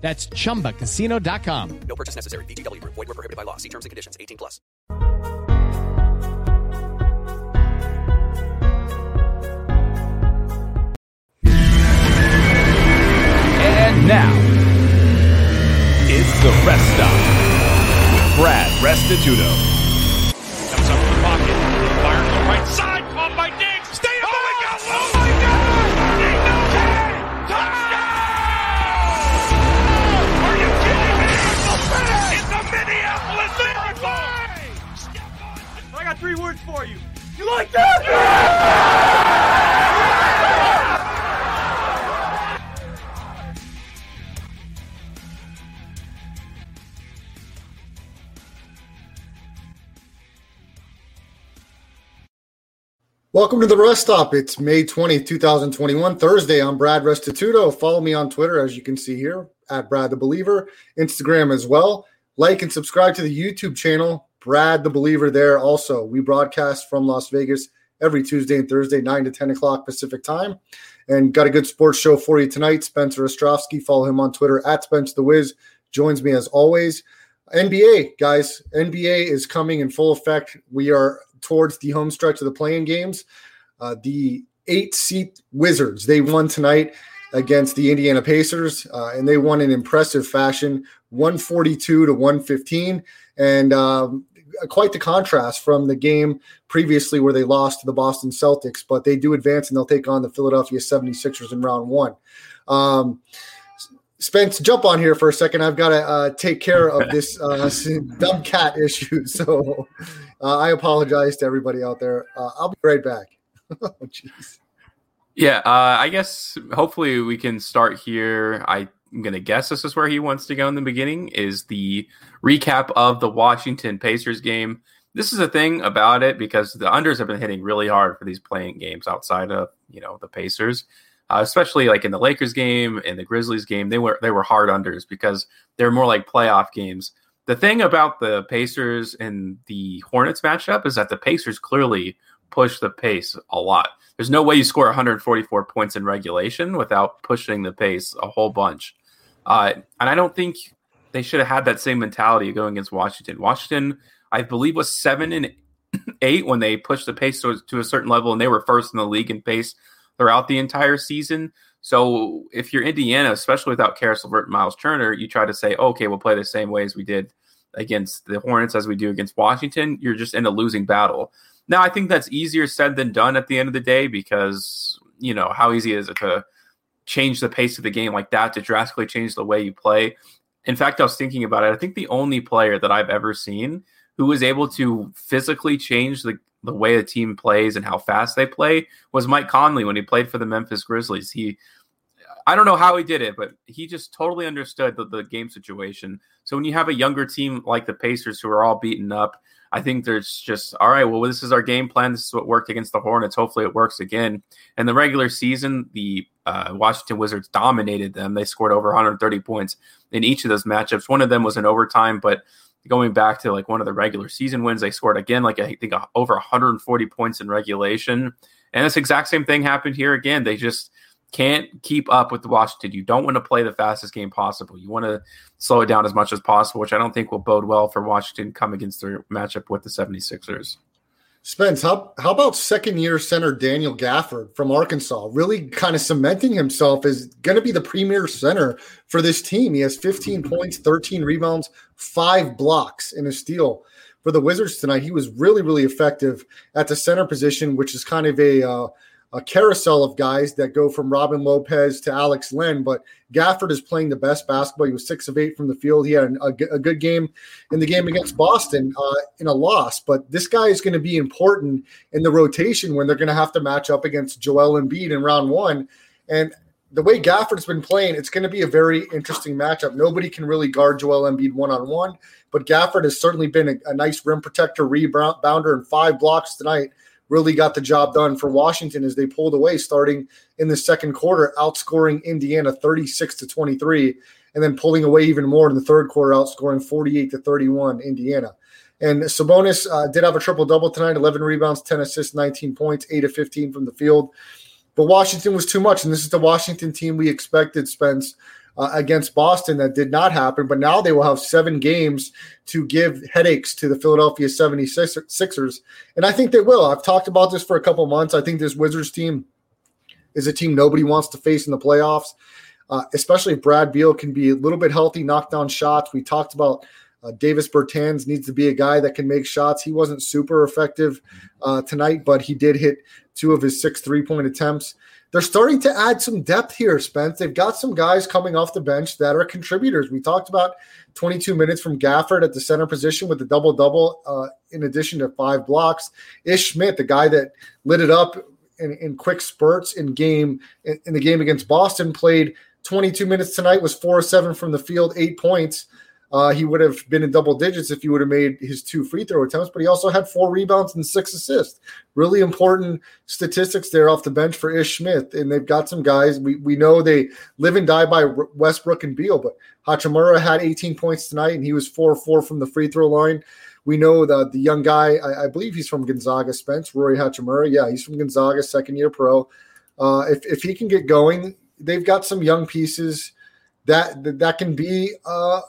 That's chumbacasino.com. No purchase necessary. VGW Group. Void were prohibited by law. See terms and conditions. 18 plus. And now, it's the rest stop with Brad Restituto. Comes up to the pocket. Fires to the right side. Three words for you. You like that? Welcome to the Rest Stop. It's May 20th, 2021, Thursday. I'm Brad Restituto. Follow me on Twitter, as you can see here, at Brad the Believer, Instagram as well. Like and subscribe to the YouTube channel, Brad the Believer, there also. We broadcast from Las Vegas every Tuesday and Thursday, 9 to 10 o'clock Pacific time. And got a good sports show for you tonight. Spencer Ostrovsky, follow him on Twitter at Spencer the Wiz, joins me as always. NBA, guys, NBA is coming in full effect. We are towards the home stretch of the playing games. Uh, the eight seat Wizards, they won tonight against the Indiana Pacers, uh, and they won in impressive fashion 142 to 115. And um, quite the contrast from the game previously where they lost to the Boston Celtics, but they do advance and they'll take on the Philadelphia 76ers in round one. Um, Spence, jump on here for a second. I've got to uh, take care of this uh, dumb cat issue. So uh, I apologize to everybody out there. Uh, I'll be right back. oh, jeez. Yeah, uh, I guess hopefully we can start here. I'm going to guess this is where he wants to go in the beginning is the recap of the Washington Pacers game. This is a thing about it because the unders have been hitting really hard for these playing games outside of, you know, the Pacers uh, especially like in the Lakers game and the Grizzlies game, they were they were hard unders because they're more like playoff games. The thing about the Pacers and the Hornets matchup is that the Pacers clearly push the pace a lot. There's no way you score 144 points in regulation without pushing the pace a whole bunch. Uh, and I don't think they should have had that same mentality going against Washington. Washington, I believe, was seven and eight when they pushed the pace to, to a certain level, and they were first in the league in pace throughout the entire season. So if you're Indiana, especially without Caris LeVert and Miles Turner, you try to say, okay, we'll play the same way as we did against the Hornets as we do against Washington. You're just in a losing battle. Now, I think that's easier said than done at the end of the day because, you know, how easy is it to change the pace of the game like that, to drastically change the way you play? In fact, I was thinking about it. I think the only player that I've ever seen who was able to physically change the the way a team plays and how fast they play was Mike Conley when he played for the Memphis Grizzlies. He I don't know how he did it, but he just totally understood the, the game situation. So when you have a younger team like the Pacers who are all beaten up, I think there's just all right. Well, this is our game plan. This is what worked against the Hornets. Hopefully, it works again. In the regular season, the uh, Washington Wizards dominated them. They scored over 130 points in each of those matchups. One of them was in overtime, but going back to like one of the regular season wins, they scored again like I think over 140 points in regulation. And this exact same thing happened here again. They just can't keep up with the Washington. You don't want to play the fastest game possible. You want to slow it down as much as possible, which I don't think will bode well for Washington come against their matchup with the 76ers. Spence, how, how about second year center Daniel Gafford from Arkansas? Really kind of cementing himself as going to be the premier center for this team. He has 15 points, 13 rebounds, five blocks, and a steal for the Wizards tonight. He was really, really effective at the center position, which is kind of a uh, a carousel of guys that go from Robin Lopez to Alex Len. But Gafford is playing the best basketball. He was six of eight from the field. He had a, a good game in the game against Boston uh, in a loss. But this guy is going to be important in the rotation when they're going to have to match up against Joel Embiid in round one. And the way Gafford's been playing, it's going to be a very interesting matchup. Nobody can really guard Joel Embiid one on one, but Gafford has certainly been a, a nice rim protector, rebounder, and five blocks tonight really got the job done for Washington as they pulled away starting in the second quarter, outscoring Indiana 36 to 23, and then pulling away even more in the third quarter, outscoring 48 to 31 Indiana. And Sabonis uh, did have a triple double tonight 11 rebounds, 10 assists, 19 points, 8 of 15 from the field. But Washington was too much. And this is the Washington team we expected, Spence, uh, against Boston that did not happen. But now they will have seven games to give headaches to the Philadelphia 76ers. And I think they will. I've talked about this for a couple months. I think this Wizards team is a team nobody wants to face in the playoffs, uh, especially if Brad Beal can be a little bit healthy, knock down shots. We talked about uh, Davis Bertans needs to be a guy that can make shots. He wasn't super effective uh, tonight, but he did hit two of his six three point attempts they're starting to add some depth here, Spence. They've got some guys coming off the bench that are contributors. We talked about 22 minutes from Gafford at the center position with the double double, uh, in addition to five blocks. Ish Smith, the guy that lit it up in, in quick spurts in game in, in the game against Boston, played 22 minutes tonight. Was four or seven from the field, eight points. Uh, he would have been in double digits if he would have made his two free throw attempts, but he also had four rebounds and six assists. Really important statistics there off the bench for Ish Smith. And they've got some guys. We, we know they live and die by Westbrook and Beal, but Hachimura had 18 points tonight and he was 4 4 from the free throw line. We know that the young guy, I, I believe he's from Gonzaga, Spence, Rui Hachimura. Yeah, he's from Gonzaga, second year pro. Uh, if, if he can get going, they've got some young pieces that that, can be uh,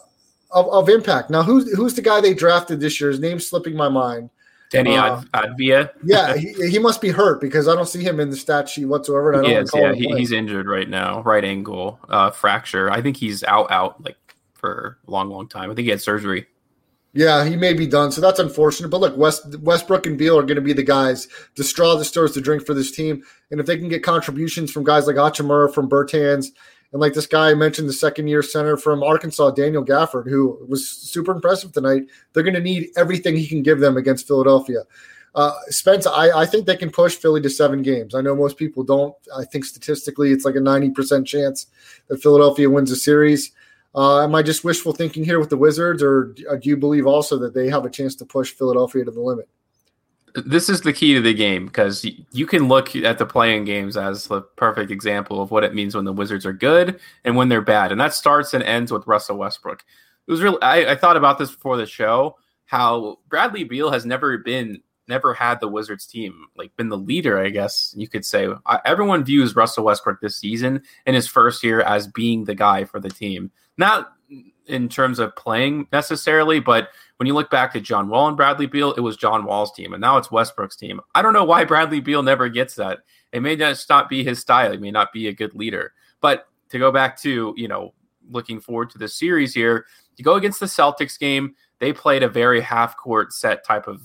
of, of impact. Now, who's who's the guy they drafted this year? His name's slipping my mind. Deni uh, Avdija. yeah, he, he, must be hurt because I don't see him in the stat sheet whatsoever. And I don't yeah, he, he's injured right now, right ankle uh, fracture. I think he's out, out like for a long, long time. I think he had surgery. Yeah, he may be done. So that's unfortunate. But look, West, Westbrook and Beal are going to be the guys, the straw that stirs the drink for this team. And if they can get contributions from guys like Hachimura, from Bertans, and like this guy mentioned, the second year center from Arkansas, Daniel Gafford, who was super impressive tonight. They're going to need everything he can give them against Philadelphia. Uh, Spence, I, I think they can push Philly to seven games. I know most people don't. I think statistically, it's like a 90% chance that Philadelphia wins a series. Uh, am I just wishful thinking here with the Wizards, or do you believe also that they have a chance to push Philadelphia to the limit? This is the key to the game because you can look at the playing games as the perfect example of what it means when the Wizards are good and when they're bad, and that starts and ends with Russell Westbrook. It was really I, I thought about this before the show how Bradley Beal has never been never had the Wizards team like been the leader. I guess you could say I, everyone views Russell Westbrook this season in his first year as being the guy for the team, not in terms of playing necessarily, but when you look back to John Wall and Bradley Beal, it was John Wall's team, and now it's Westbrook's team. I don't know why Bradley Beal never gets that. It may just not be his style. He may not be a good leader. But to go back to, you know, looking forward to the series here, you go against the Celtics game, they played a very half court set type of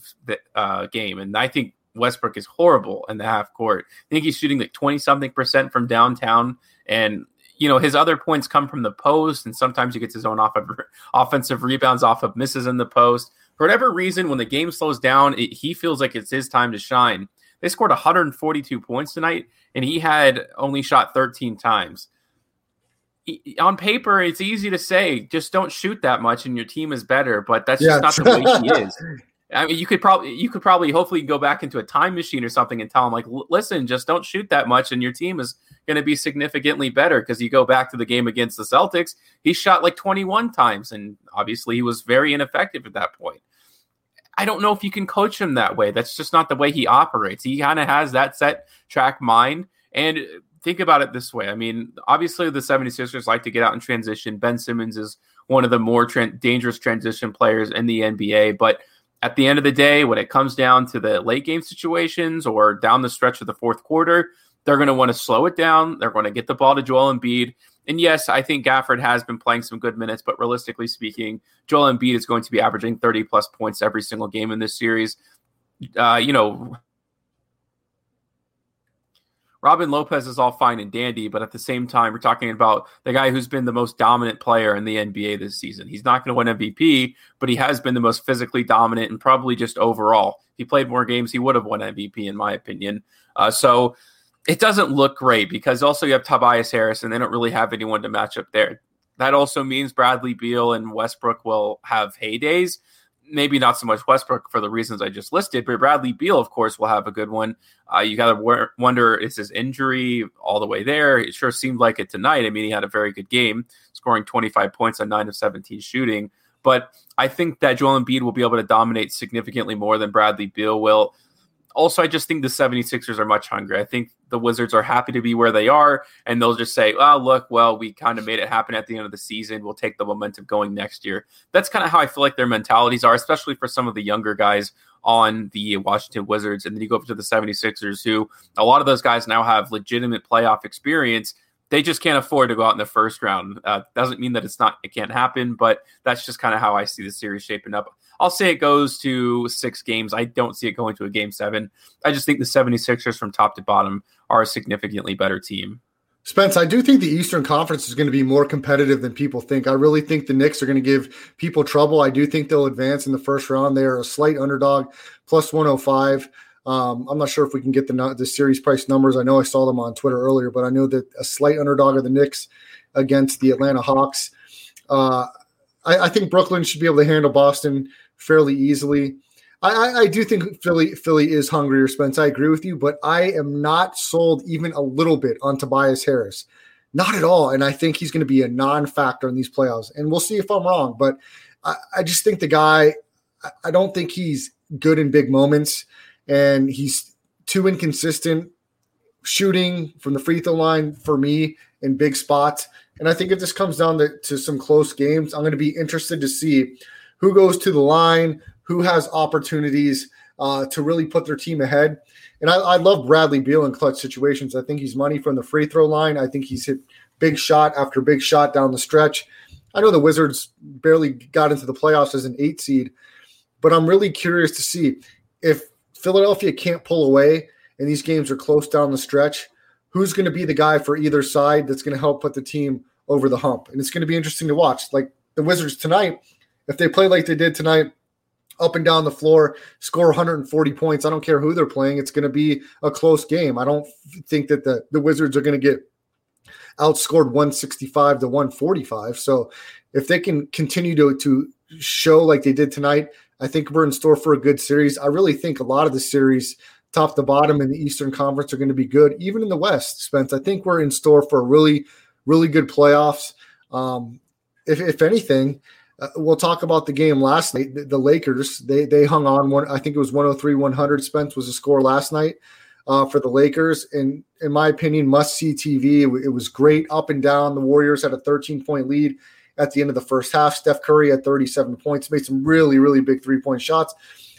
uh, game. And I think Westbrook is horrible in the half court. I think he's shooting like 20 something percent from downtown. And you know his other points come from the post, and sometimes he gets his own off of offensive rebounds off of misses in the post. For whatever reason, when the game slows down, it, he feels like it's his time to shine. They scored 142 points tonight, and he had only shot 13 times. On paper, it's easy to say just don't shoot that much, and your team is better. But that's yeah. just not the way he is. I mean, you could probably you could probably hopefully go back into a time machine or something and tell him like, listen, just don't shoot that much, and your team is going to be significantly better. Because you go back to the game against the Celtics, he shot like 21 times, and obviously he was very ineffective at that point. I don't know if you can coach him that way. That's just not the way he operates. He kind of has that set track mind. And think about it this way. I mean, obviously the 76ers like to get out in transition. Ben Simmons is one of the more tra- dangerous transition players in the NBA, but at the end of the day, when it comes down to the late game situations or down the stretch of the fourth quarter, they're going to want to slow it down. They're going to get the ball to Joel Embiid. And yes, I think Gafford has been playing some good minutes, but realistically speaking, Joel Embiid is going to be averaging 30 plus points every single game in this series. Uh, you know, Robin Lopez is all fine and dandy, but at the same time, we're talking about the guy who's been the most dominant player in the NBA this season. He's not going to win MVP, but he has been the most physically dominant and probably just overall. If he played more games, he would have won MVP, in my opinion. Uh, so it doesn't look great because also you have Tobias Harris, and they don't really have anyone to match up there. That also means Bradley Beal and Westbrook will have heydays maybe not so much Westbrook for the reasons I just listed, but Bradley Beal, of course, will have a good one. Uh, you got to wonder is his injury all the way there? It sure seemed like it tonight. I mean, he had a very good game, scoring 25 points on 9 of 17 shooting. But I think that Joel Embiid will be able to dominate significantly more than Bradley Beal will. Also, I just think the 76ers are much hungry. I think the Wizards are happy to be where they are, and they'll just say, oh, look, well, we kind of made it happen at the end of the season. We'll take the momentum going next year. That's kind of how I feel like their mentalities are, especially for some of the younger guys on the Washington Wizards. And then you go up to the 76ers, who a lot of those guys now have legitimate playoff experience they just can't afford to go out in the first round. Uh, doesn't mean that it's not it can't happen, but that's just kind of how I see the series shaping up. I'll say it goes to six games. I don't see it going to a game seven. I just think the 76ers from top to bottom are a significantly better team. Spence, I do think the Eastern Conference is going to be more competitive than people think. I really think the Knicks are going to give people trouble. I do think they'll advance in the first round. They are a slight underdog, plus 105. Um, I'm not sure if we can get the the series price numbers. I know I saw them on Twitter earlier, but I know that a slight underdog of the Knicks against the Atlanta Hawks. Uh, I, I, think Brooklyn should be able to handle Boston fairly easily. I, I, do think Philly Philly is hungrier, Spence. I agree with you, but I am not sold even a little bit on Tobias Harris. Not at all. And I think he's going to be a non-factor in these playoffs. And we'll see if I'm wrong, but I, I just think the guy, I don't think he's good in big moments and he's too inconsistent shooting from the free throw line for me in big spots. And I think if this comes down to, to some close games, I'm going to be interested to see who goes to the line, who has opportunities uh, to really put their team ahead. And I, I, love Bradley Beal in clutch situations. I think he's money from the free throw line. I think he's hit big shot after big shot down the stretch. I know the Wizards barely got into the playoffs as an eight seed, but I'm really curious to see if Philadelphia can't pull away and these games are close down the stretch, who's going to be the guy for either side that's going to help put the team over the hump? And it's going to be interesting to watch. Like the Wizards tonight, if they play like they did tonight, up and down the floor, score 140 points. I don't care who they're playing. It's going to be a close game. I don't think that the, the Wizards are going to get outscored 165 to 145. So if they can continue to, to show like they did tonight, I think we're in store for a good series. I really think a lot of the series, top to bottom in the Eastern Conference, are going to be good. Even in the West, Spence, I think we're in store for really, really good playoffs. Um, if, if anything, uh, we'll talk about the game last night. The, the, Lakers, they they hung on one. I think it was 103 100. Spence was the score last night uh, for the Lakers. And in my opinion, must see TV. It, it was great up and down. The Warriors had a 13 point lead at the end of the first half. Steph Curry had 37 points, made some really, really big three point shots.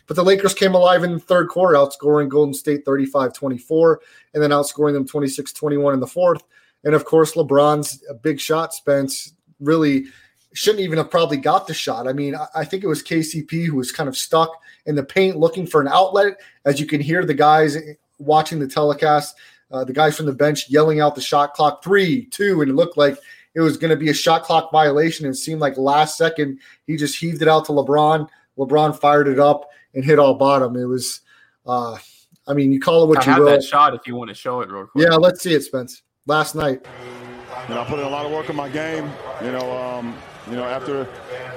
But the Lakers came alive in the third quarter, outscoring Golden State 35 24, and then outscoring them 26 21 in the fourth. And of course, LeBron's big shot, Spence, really shouldn't even have probably got the shot. I mean, I think it was KCP who was kind of stuck in the paint looking for an outlet. As you can hear the guys watching the telecast, uh, the guys from the bench yelling out the shot clock three, two, and it looked like it was going to be a shot clock violation. And seemed like last second he just heaved it out to LeBron. LeBron fired it up and hit all bottom. It was, uh, I mean, you call it what I you have will. that shot if you want to show it real quick. Yeah, let's see it, Spence. Last night. You know, I put in a lot of work in my game. You know, um, you know, after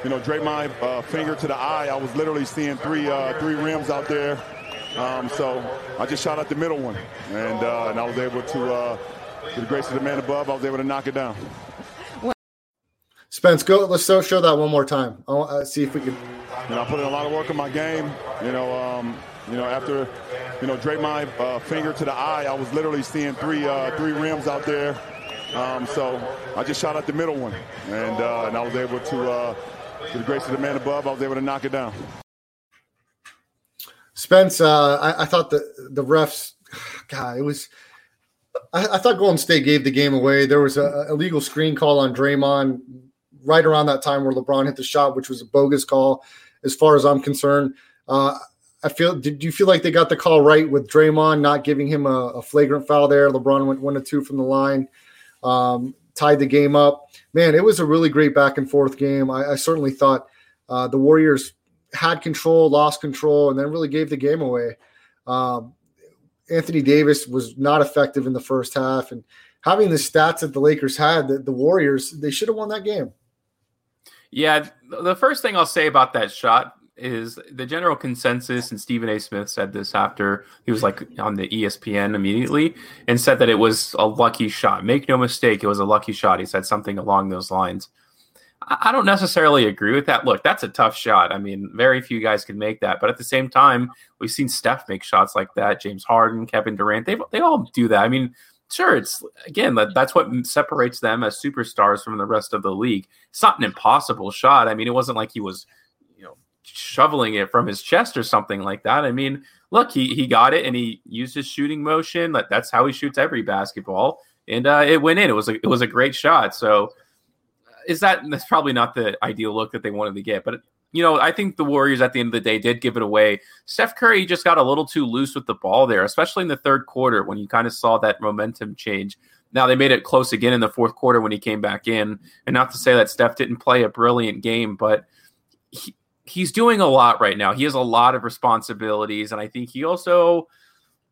you know, drape my uh, finger to the eye, I was literally seeing three uh, three rims out there. Um, so I just shot at the middle one, and uh, and I was able to, uh, to the grace of the man above, I was able to knock it down. Spence, go. Let's show, show that one more time. I want uh, see if we can. You know, I put in a lot of work in my game. You know, um, you know, after you know, my uh, finger to the eye, I was literally seeing three uh, three rims out there. Um, so I just shot at the middle one, and uh, and I was able to, uh, to the grace of the man above, I was able to knock it down. Spence, uh, I, I, thought the the refs, God, it was. I, I, thought Golden State gave the game away. There was a, a illegal screen call on Draymond right around that time where LeBron hit the shot, which was a bogus call, as far as I'm concerned. Uh, I feel. Did you feel like they got the call right with Draymond not giving him a, a flagrant foul there? LeBron went one to two from the line, um, tied the game up. Man, it was a really great back and forth game. I, I certainly thought uh, the Warriors had control, lost control, and then really gave the game away. Um, Anthony Davis was not effective in the first half, and having the stats that the Lakers had, the, the Warriors, they should have won that game. Yeah, the first thing I'll say about that shot is the general consensus, and Stephen A. Smith said this after he was like on the ESPN immediately and said that it was a lucky shot. Make no mistake, it was a lucky shot. He said something along those lines. I don't necessarily agree with that. Look, that's a tough shot. I mean, very few guys can make that. But at the same time, we've seen Steph make shots like that. James Harden, Kevin Durant, they they all do that. I mean, sure, it's again that, that's what separates them as superstars from the rest of the league. It's not an impossible shot. I mean, it wasn't like he was, you know, shoveling it from his chest or something like that. I mean, look, he he got it and he used his shooting motion. Like that's how he shoots every basketball, and uh, it went in. It was a it was a great shot. So is that that's probably not the ideal look that they wanted to get, but you know, I think the Warriors at the end of the day did give it away. Steph Curry just got a little too loose with the ball there, especially in the third quarter when you kind of saw that momentum change. Now they made it close again in the fourth quarter when he came back in. And not to say that Steph didn't play a brilliant game, but he, he's doing a lot right now. He has a lot of responsibilities. And I think he also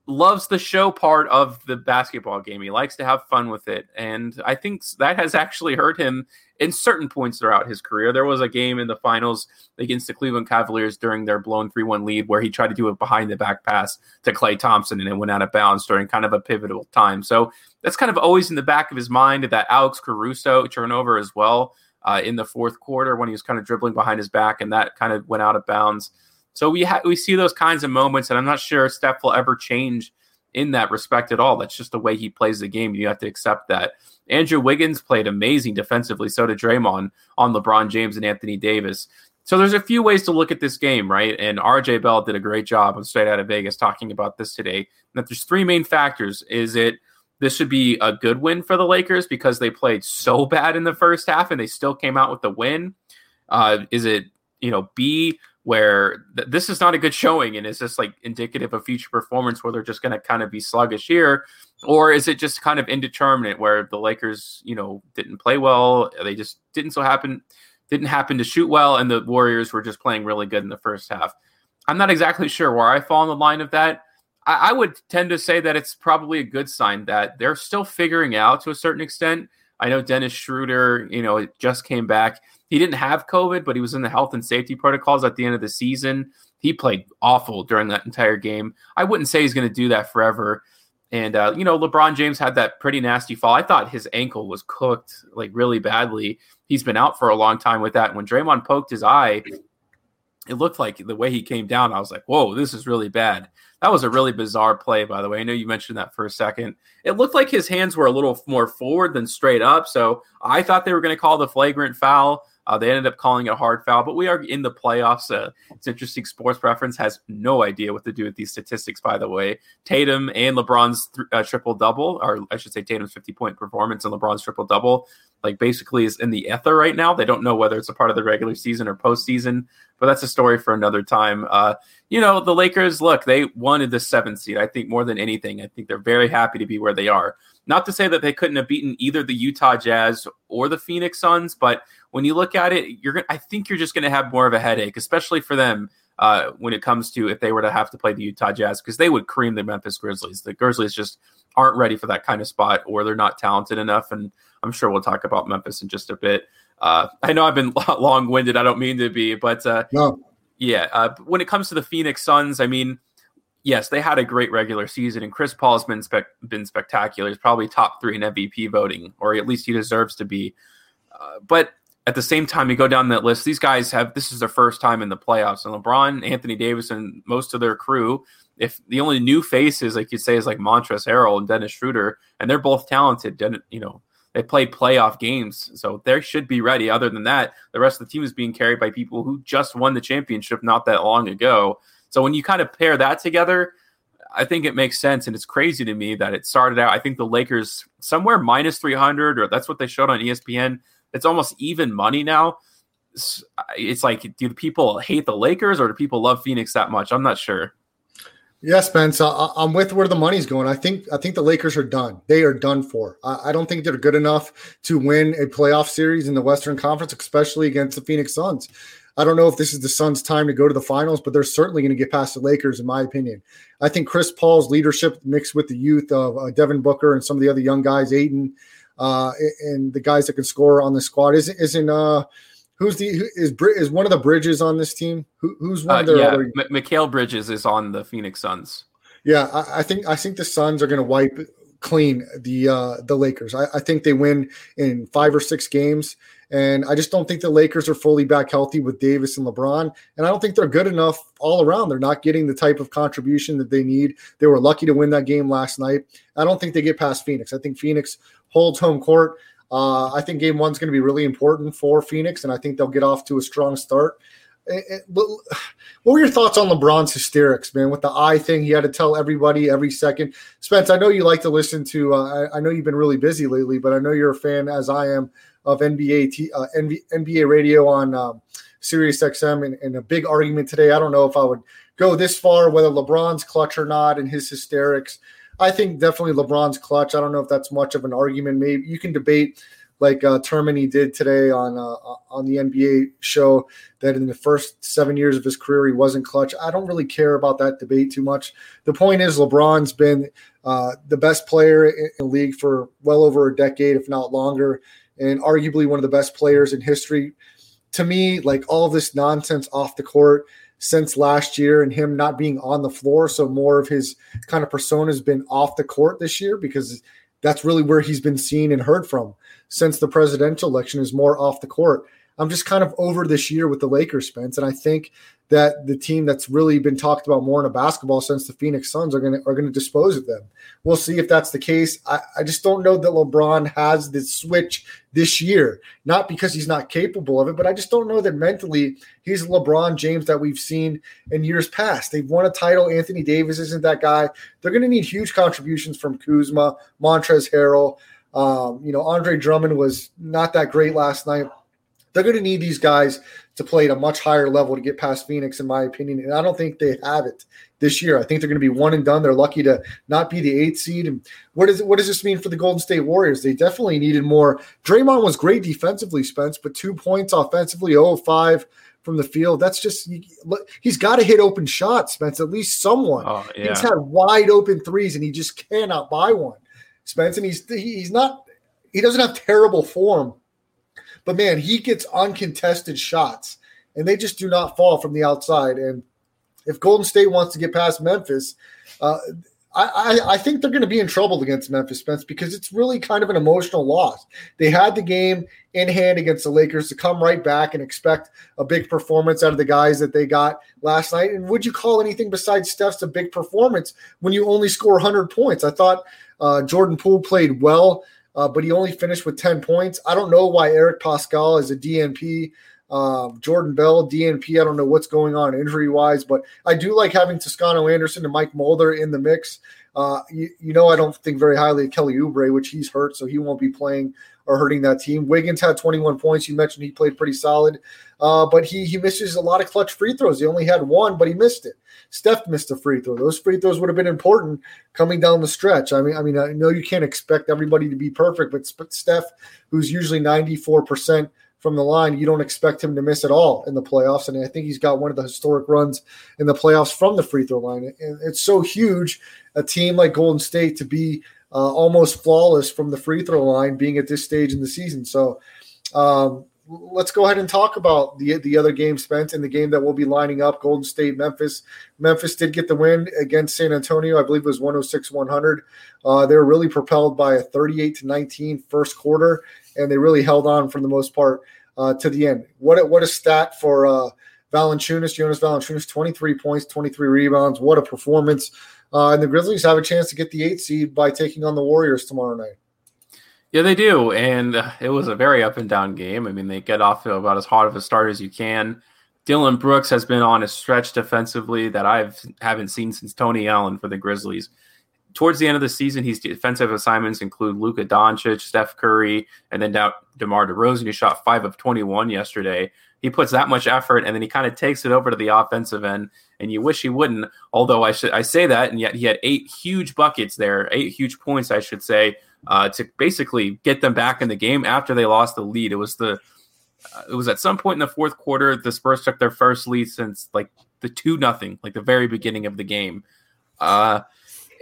loves the show part of the basketball game. He likes to have fun with it. And I think that has actually hurt him in certain points throughout his career. There was a game in the finals against the Cleveland Cavaliers during their blown 3 1 lead where he tried to do a behind the back pass to Klay Thompson and it went out of bounds during kind of a pivotal time. So that's kind of always in the back of his mind that Alex Caruso turnover as well uh, in the fourth quarter when he was kind of dribbling behind his back and that kind of went out of bounds. So we ha- we see those kinds of moments, and I'm not sure Steph will ever change in that respect at all. That's just the way he plays the game. You have to accept that. Andrew Wiggins played amazing defensively. So did Draymond on LeBron James and Anthony Davis. So there's a few ways to look at this game, right? And RJ Bell did a great job on Straight Out of Vegas talking about this today. That there's three main factors. Is it this should be a good win for the Lakers because they played so bad in the first half and they still came out with the win? Uh, is it you know B where th- this is not a good showing and is this like indicative of future performance where they're just going to kind of be sluggish here? Or is it just kind of indeterminate where the lakers you know didn't play well they just didn't so happen didn't happen to shoot well and the warriors were just playing really good in the first half? I'm not exactly sure where i fall in the line of that. I, I would tend to say that it's probably a good sign that they're still figuring out to a certain extent. I know dennis schroeder you know just came back he didn't have COVID, but he was in the health and safety protocols at the end of the season. He played awful during that entire game. I wouldn't say he's going to do that forever. And uh, you know, LeBron James had that pretty nasty fall. I thought his ankle was cooked like really badly. He's been out for a long time with that. And when Draymond poked his eye, it looked like the way he came down. I was like, "Whoa, this is really bad." That was a really bizarre play, by the way. I know you mentioned that for a second. It looked like his hands were a little more forward than straight up. So I thought they were going to call the flagrant foul. Uh, they ended up calling it a hard foul, but we are in the playoffs. Uh, it's interesting. Sports Reference has no idea what to do with these statistics, by the way. Tatum and LeBron's th- uh, triple double, or I should say Tatum's 50 point performance and LeBron's triple double, like basically is in the ether right now. They don't know whether it's a part of the regular season or postseason, but that's a story for another time. Uh, you know, the Lakers, look, they wanted the seventh seed. I think more than anything, I think they're very happy to be where they are. Not to say that they couldn't have beaten either the Utah Jazz or the Phoenix Suns, but when you look at it, you're I think you're just going to have more of a headache, especially for them uh, when it comes to if they were to have to play the Utah Jazz because they would cream the Memphis Grizzlies. The Grizzlies just aren't ready for that kind of spot, or they're not talented enough. And I'm sure we'll talk about Memphis in just a bit. Uh, I know I've been long winded. I don't mean to be, but uh, no. yeah. Uh, when it comes to the Phoenix Suns, I mean, yes, they had a great regular season, and Chris Paul has been spec- been spectacular. He's probably top three in MVP voting, or at least he deserves to be. Uh, but at the same time, you go down that list, these guys have this is their first time in the playoffs. And LeBron, Anthony Davis, and most of their crew, if the only new faces, like you say, is like Montrezl Harrell and Dennis Schroeder, and they're both talented, you know, they played playoff games, so they should be ready. Other than that, the rest of the team is being carried by people who just won the championship not that long ago. So when you kind of pair that together, I think it makes sense. And it's crazy to me that it started out, I think the Lakers somewhere minus 300, or that's what they showed on ESPN. It's almost even money now. It's like, do people hate the Lakers or do people love Phoenix that much? I'm not sure. Yes, Spence, I, I'm with where the money's going. I think I think the Lakers are done. They are done for. I, I don't think they're good enough to win a playoff series in the Western Conference, especially against the Phoenix Suns. I don't know if this is the Suns' time to go to the finals, but they're certainly going to get past the Lakers, in my opinion. I think Chris Paul's leadership mixed with the youth of uh, Devin Booker and some of the other young guys, Ayton, uh, and the guys that can score on the squad, isn't isn't uh, Who's the is is one of the Bridges on this team? Who, who's one uh, of their yeah, other? M- Mikal Bridges is on the Phoenix Suns. Yeah, I, I think I think the Suns are going to wipe clean the uh, the Lakers. I, I, think they win in five or six games, and I just don't think the Lakers are fully back healthy with Davis and LeBron. And I don't think they're good enough all around. They're not getting the type of contribution that they need. They were lucky to win that game last night. I don't think they get past Phoenix. I think Phoenix holds home court. Uh, I think game one's going to be really important for Phoenix, and I think they'll get off to a strong start. what were your thoughts on LeBron's hysterics, man? With the eye thing, he had to tell everybody every second. Spence, I know you like to listen to. Uh, I, know you've been really busy lately, but I know you're a fan, as I am, of NBA t- uh, NBA radio on um, Sirius XM, and, and a big argument today. I don't know if I would go this far, whether LeBron's clutch or not, and his hysterics. I think definitely LeBron's clutch. I don't know if that's much of an argument. Maybe you can debate like uh, Termine did today on uh, on the NBA show that in the first seven years of his career he wasn't clutch. I don't really care about that debate too much. The point is LeBron's been uh, the best player in the league for well over a decade, if not longer, and arguably one of the best players in history. To me, like all this nonsense off the court since last year and him not being on the floor. So more of his kind of persona has been off the court this year because that's really where he's been seen and heard from since the presidential election is more off the court. I'm just kind of over this year with the Lakers, Spence, and I think that the team that's really been talked about more in a basketball since the Phoenix Suns are going to are going to dispose of them. We'll see if that's the case. I, I just don't know that LeBron has the switch this year, not because he's not capable of it, but I just don't know that mentally he's LeBron James that we've seen in years past. They've won a title. Anthony Davis isn't that guy. They're going to need huge contributions from Kuzma, Montrezl Harrell. Um, you know, Andre Drummond was not that great last night. They're going to need these guys to play at a much higher level to get past Phoenix, in my opinion. And I don't think they have it this year. I think they're going to be one and done. They're lucky to not be the eighth seed. And what does what does this mean for the Golden State Warriors? They definitely needed more. Draymond was great defensively, Spence, but two points offensively, 0 5 from the field. That's just he's got to hit open shots, Spence. At least someone. Oh, yeah. He's had wide open threes, and he just cannot buy one, Spence. And he's he's not he doesn't have terrible form but man, he gets uncontested shots, and they just do not fall from the outside. And if Golden State wants to get past Memphis, uh, I, I, think they're going to be in trouble against Memphis Spence because it's really kind of an emotional loss. They had the game in hand against the Lakers to come right back and expect a big performance out of the guys that they got last night. And would you call anything besides Steph's a big performance when you only score 100 points? I thought uh, Jordan Poole played well uh, but he only finished with 10 points. I don't know why Eric Paschall is a DNP. Um, Jordan Bell, DNP. I don't know what's going on injury wise, but I do like having Toscano Anderson and Mike Mulder in the mix. Uh, you, you, know, I don't think very highly of Kelly Oubre, which he's hurt, so he won't be playing or hurting that team. Wiggins had 21 points. You mentioned he played pretty solid, uh, but he he misses a lot of clutch free throws. He only had one, but he missed it. Steph missed a free throw. Those free throws would have been important coming down the stretch. I mean, I mean, I know you can't expect everybody to be perfect, but Steph, who's usually 94% from the line, you don't expect him to miss at all in the playoffs. And I think he's got one of the historic runs in the playoffs from the free throw line. It's so huge, a team like Golden State to be uh, almost flawless from the free throw line, being at this stage in the season. So, um, let's go ahead and talk about the the other game spent in the game that we'll be lining up Golden State Memphis. Memphis did get the win against San Antonio. I believe it was 106 100. Uh, they were really propelled by a 38 to 19 first quarter, and they really held on for the most part uh, to the end. What a, what a stat for uh, Valanciunas, Jonas Valanciunas, 23 points, 23 rebounds. What a performance! Uh, and the Grizzlies have a chance to get the eight seed by taking on the Warriors tomorrow night. Yeah, they do, and uh, it was a very up and down game. I mean, they get off about as hot of a start as you can. Dillon Brooks has been on a stretch defensively that I've haven't seen since Tony Allen for the Grizzlies. Towards the end of the season, his defensive assignments include Luka Doncic, Steph Curry, and then now DeMar DeRozan, He shot five of 21 yesterday. He puts that much effort, and then he kind of takes it over to the offensive end. And you wish he wouldn't. Although I should I say that, and yet he had eight huge buckets there, eight huge points, I should say, uh, to basically get them back in the game after they lost the lead. It was the uh, it was at some point in the fourth quarter the Spurs took their first lead since like the two nothing, like the very beginning of the game. Uh,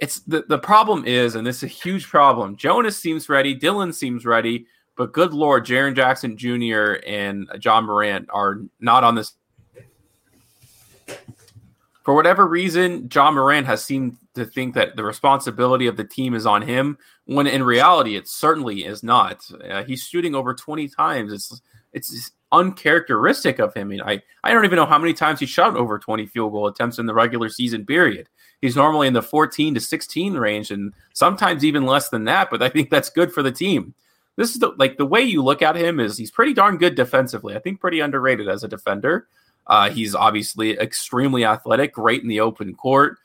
it's the the problem is, and this is a huge problem. Jonas seems ready, Dillon seems ready, but good lord, Jaren Jackson Jr. and Ja Morant are not on this. For whatever reason, Ja Morant has seemed to think that the responsibility of the team is on him, when in reality, it certainly is not. Uh, he's shooting over 20 times. It's it's uncharacteristic of him. I mean, I, I don't even know how many times he shot over 20 field goal attempts in the regular season period. He's normally in the 14 to 16 range and sometimes even less than that, but I think that's good for the team. This is the, like the way you look at him is he's pretty darn good defensively. I think pretty underrated as a defender. Uh, he's obviously extremely athletic, great in the open court,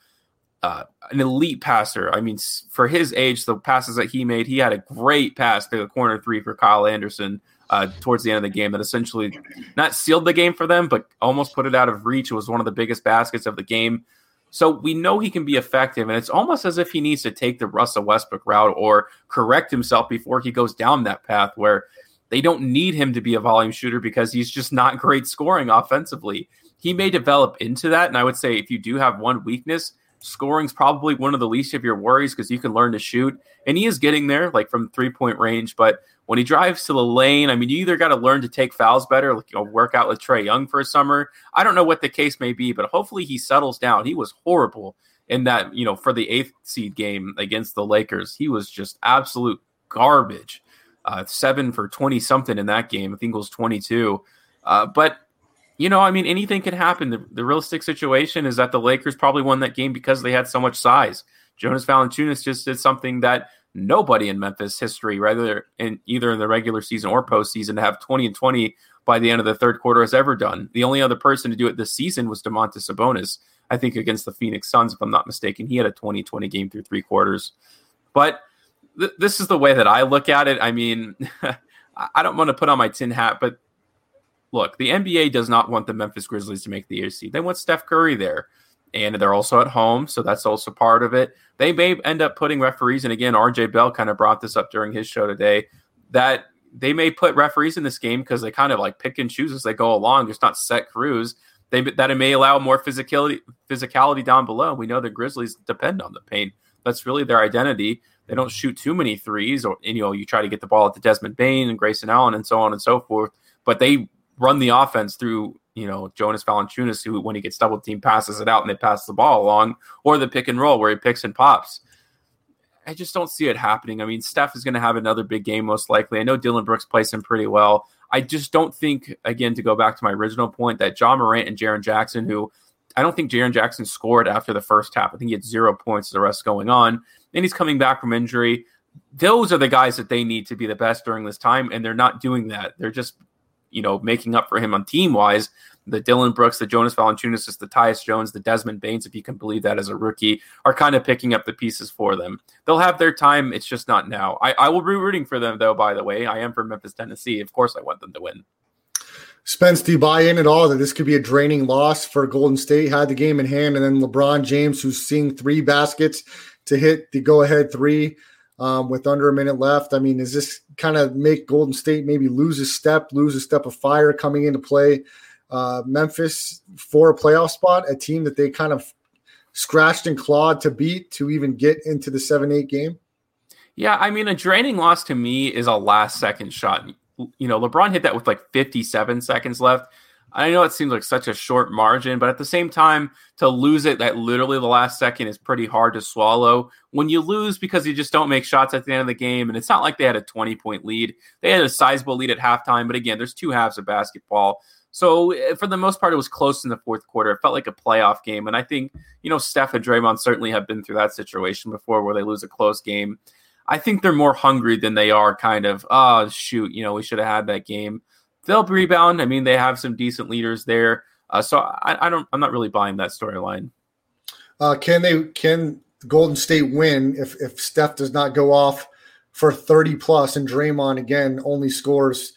uh, an elite passer. I mean, for his age, the passes that he made, he had a great pass to the corner three for Kyle Anderson uh, towards the end of the game that essentially not sealed the game for them, but almost put it out of reach. It was one of the biggest baskets of the game. So we know he can be effective, and it's almost as if he needs to take the Russell Westbrook route or correct himself before he goes down that path where they don't need him to be a volume shooter because he's just not great scoring offensively. He may develop into that, and I would say if you do have one weakness, scoring's probably one of the least of your worries because you can learn to shoot, and he is getting there, like from three point range. But when he drives to the lane, I mean, you either got to learn to take fouls better, like you know, work out with Trae Young for a summer. I don't know what the case may be, but hopefully he settles down. He was horrible in that, you know, for the eighth seed game against the Lakers. He was just absolute garbage. Uh, seven for 20 something in that game. I think it was 22. Uh, but, you know, I mean, anything can happen. The, the realistic situation is that the Lakers probably won that game because they had so much size. Jonas Valanciunas just did something that nobody in Memphis history, rather in either in the regular season or postseason, to have 20 and 20 by the end of the third quarter has ever done. The only other person to do it this season was Domantas Sabonis, I think against the Phoenix Suns, if I'm not mistaken. He had a 20-20 game through three quarters. But th- this is the way that I look at it. I mean, I don't want to put on my tin hat, but look, the NBA does not want the Memphis Grizzlies to make the AC. They want Steph Curry there and they're also at home, so that's also part of it. They may end up putting referees, and again, RJ Bell kind of brought this up during his show today that they may put referees in this game because they kind of like pick and choose as they go along. There's not set crews. They that it may allow more physicality physicality down below. We know the Grizzlies depend on the paint. That's really their identity. They don't shoot too many threes, or you know, you try to get the ball at the Desmond Bane and Grayson Allen and so on and so forth. But they run the offense through you know Jonas Valanciunas, who when he gets double team passes it out and they pass the ball along, or the pick and roll where he picks and pops. I just don't see it happening. I mean, Steph is going to have another big game most likely. I know Dillon Brooks plays him pretty well. I just don't think, again, to go back to my original point, that Ja Morant and Jaren Jackson, who I don't think Jaren Jackson scored after the first half. I think he had zero points, the rest going on. And he's coming back from injury. Those are the guys that they need to be the best during this time, and they're not doing that. They're just, you know, making up for him on team wise the Dillon Brooks, the Jonas Valanciunas, the Tyus Jones, the Desmond Banes, if you can believe that as a rookie, are kind of picking up the pieces for them. They'll have their time. It's just not now. I, I will be rooting for them, though, by the way. I am from Memphis, Tennessee. Of course, I want them to win. Spence, do you buy in at all that this could be a draining loss for Golden State? Had the game in hand, and then LeBron James, who's seeing three baskets to hit the go ahead three um, with under a minute left. I mean, does this kind of make Golden State maybe lose a step, lose a step of fire coming into play? uh, Memphis for a playoff spot, a team that they kind of scratched and clawed to beat to even get into the 7 8 game? Yeah, I mean, a draining loss to me is a last second shot. You know, LeBron hit that with like 57 seconds left. I know it seems like such a short margin, but at the same time, to lose it at literally the last second is pretty hard to swallow. When you lose because you just don't make shots at the end of the game, and it's not like they had a 20 point lead, they had a sizable lead at halftime. But again, there's two halves of basketball. So eh, for the most part, it was close in the fourth quarter. It felt like a playoff game, and I think you know Steph and Draymond certainly have been through that situation before, where they lose a close game. I think they're more hungry than they are kind of. Oh shoot, you know we should have had that game. They'll rebound. I mean, they have some decent leaders there. Uh, so I, I don't. I'm not really buying that storyline. Uh, can they? Can Golden State win if if Steph does not go off for 30 plus and Draymond again only scores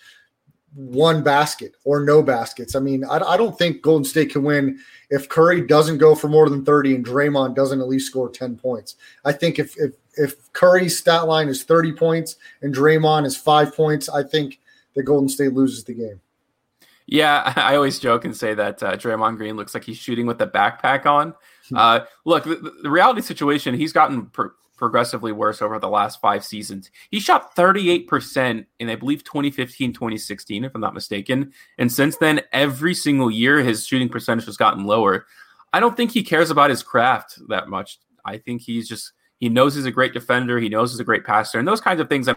one basket or no baskets? I mean, I, I don't think Golden State can win if Curry doesn't go for more than 30 and Draymond doesn't at least score 10 points. I think if if if Curry's stat line is 30 points and Draymond is five points, I think that Golden State loses the game. Yeah, I always joke and say that uh, Draymond Green looks like he's shooting with a backpack on. Hmm. Uh, look, the, the, reality situation, he's gotten progressively worse over the last five seasons. He shot 38% in, I believe, 2015, 2016, if I'm not mistaken. And since then, every single year, his shooting percentage has gotten lower. I don't think he cares about his craft that much. I think he's just, he knows he's a great defender. He knows he's a great passer. And those kinds of things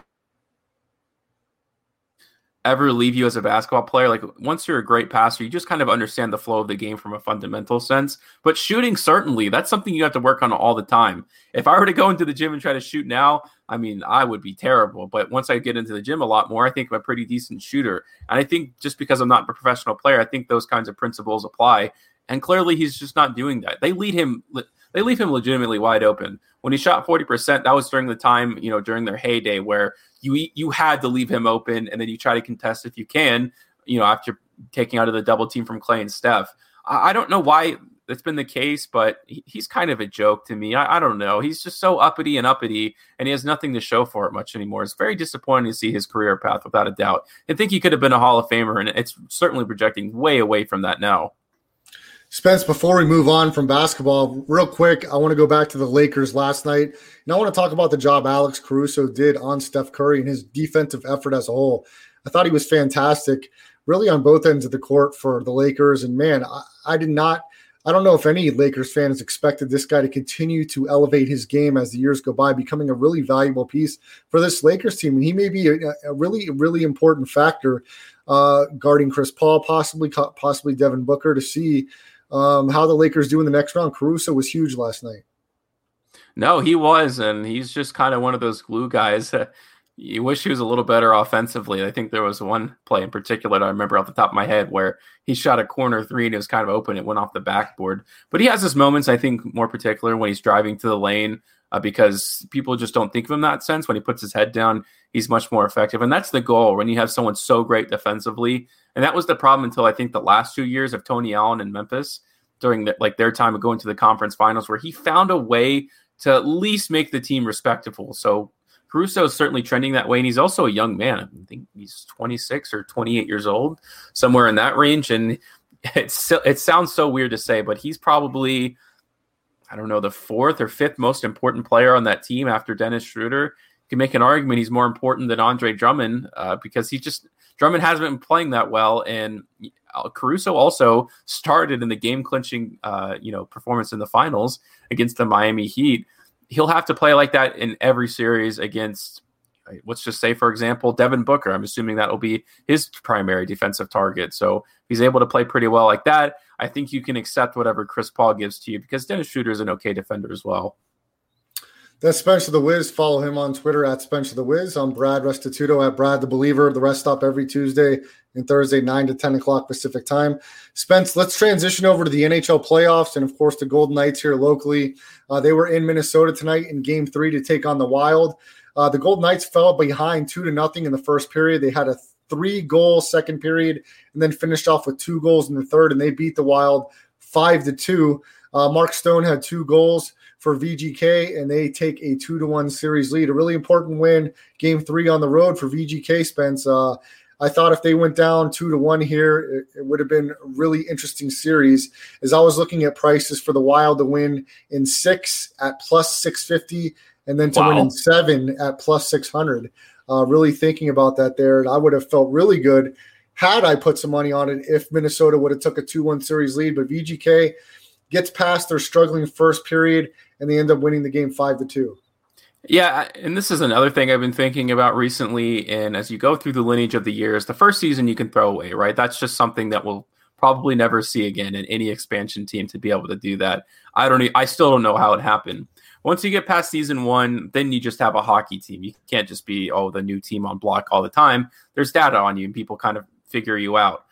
ever leave you as a basketball player. Like once you're a great passer, you just kind of understand the flow of the game from a fundamental sense. But shooting, certainly, that's something you have to work on all the time. If I were to go into the gym and try to shoot now, I mean, I would be terrible. But once I get into the gym a lot more, I think I'm a pretty decent shooter. And I think just because I'm not a professional player, I think those kinds of principles apply. And clearly, he's just not doing that. They lead him. They leave him legitimately wide open. When he shot 40%, that was during the time, you know, during their heyday where you you had to leave him open, and then you try to contest if you can. You know, after taking out of the double team from Klay and Steph. I, I don't know why that's been the case, but he, he's kind of a joke to me. I, I, don't know. He's just so uppity and uppity, and he has nothing to show for it much anymore. It's very disappointing to see his career path, without a doubt. I think he could have been a Hall of Famer, and it's certainly projecting way away from that now. Spence, before we move on from basketball, real quick, I want to go back to the Lakers last night. And I want to talk about the job Alex Caruso did on Steph Curry and his defensive effort as a whole. I thought he was fantastic, really on both ends of the court for the Lakers. And man, I, I did not, I don't know if any Lakers fan fans expected this guy to continue to elevate his game as the years go by, becoming a really valuable piece for this Lakers team. And he may be a, a really, really important factor uh, guarding Chris Paul, possibly, possibly Devin Booker to see um, how the Lakers do in the next round. Caruso was huge last night. No, he was, and he's just kind of one of those glue guys. you wish he was a little better offensively. I think there was one play in particular that I remember off the top of my head where he shot a corner three and it was kind of open. It went off the backboard. But he has his moments, I think, more particular when he's driving to the lane uh, because people just don't think of him that sense. When he puts his head down, he's much more effective. And that's the goal when you have someone so great defensively. And that was the problem until I think the last two years of Tony Allen in Memphis during the, like their time of going to the conference finals, where he found a way to at least make the team respectable. So Caruso is certainly trending that way, and he's also a young man. I think he's 26 or 28 years old, somewhere in that range. And it's it sounds so weird to say, but he's probably I don't know the fourth or fifth most important player on that team after Dennis Schroeder. You can make an argument he's more important than Andre Drummond uh, because he just Drummond hasn't been playing that well, and uh, Caruso also started in the game clinching, uh, you know, performance in the finals against the Miami Heat. He'll have to play like that in every series against, let's just say, for example, Devin Booker. I'm assuming that will be his primary defensive target. So he's able to play pretty well like that. I think you can accept whatever Chris Paul gives to you because Dennis Schroeder is an okay defender as well. That's Spencer the Wiz. Follow him on Twitter at Spencer the Wiz. I'm Brad Restituto at Brad the Believer. The rest stop every Tuesday and Thursday, 9 to 10 o'clock Pacific time. Spence, let's transition over to the NHL playoffs and, of course, the Golden Knights here locally. Uh, they were in Minnesota tonight in game three to take on the Wild. Uh, the Golden Knights fell behind two to nothing in the first period. They had a three goal second period and then finished off with two goals in the third, and they beat the Wild five to two. Uh, Mark Stone had two goals for VGK, and they take a two to one series lead. A really important win, game three on the road for VGK. Spence, uh, I thought if they went down two to one here, it, it, would have been a really interesting series. As I was looking at prices for the Wild to win in six at plus six fifty, and then to wow. win in seven at plus six hundred. Uh, really thinking about that there, and I would have felt really good had I put some money on it if Minnesota would have took a two one series lead. But VGK gets past their struggling first period and they end up winning the game five to two. Yeah, and this is another thing I've been thinking about recently. And as you go through the lineage of the years, the first season you can throw away, right? That's just something that we'll probably never see again in any expansion team to be able to do that. I don't. I still don't know how it happened. Once you get past season one, then you just have a hockey team. You can't just be oh the new team on block all the time. There's data on you, and people kind of figure you out.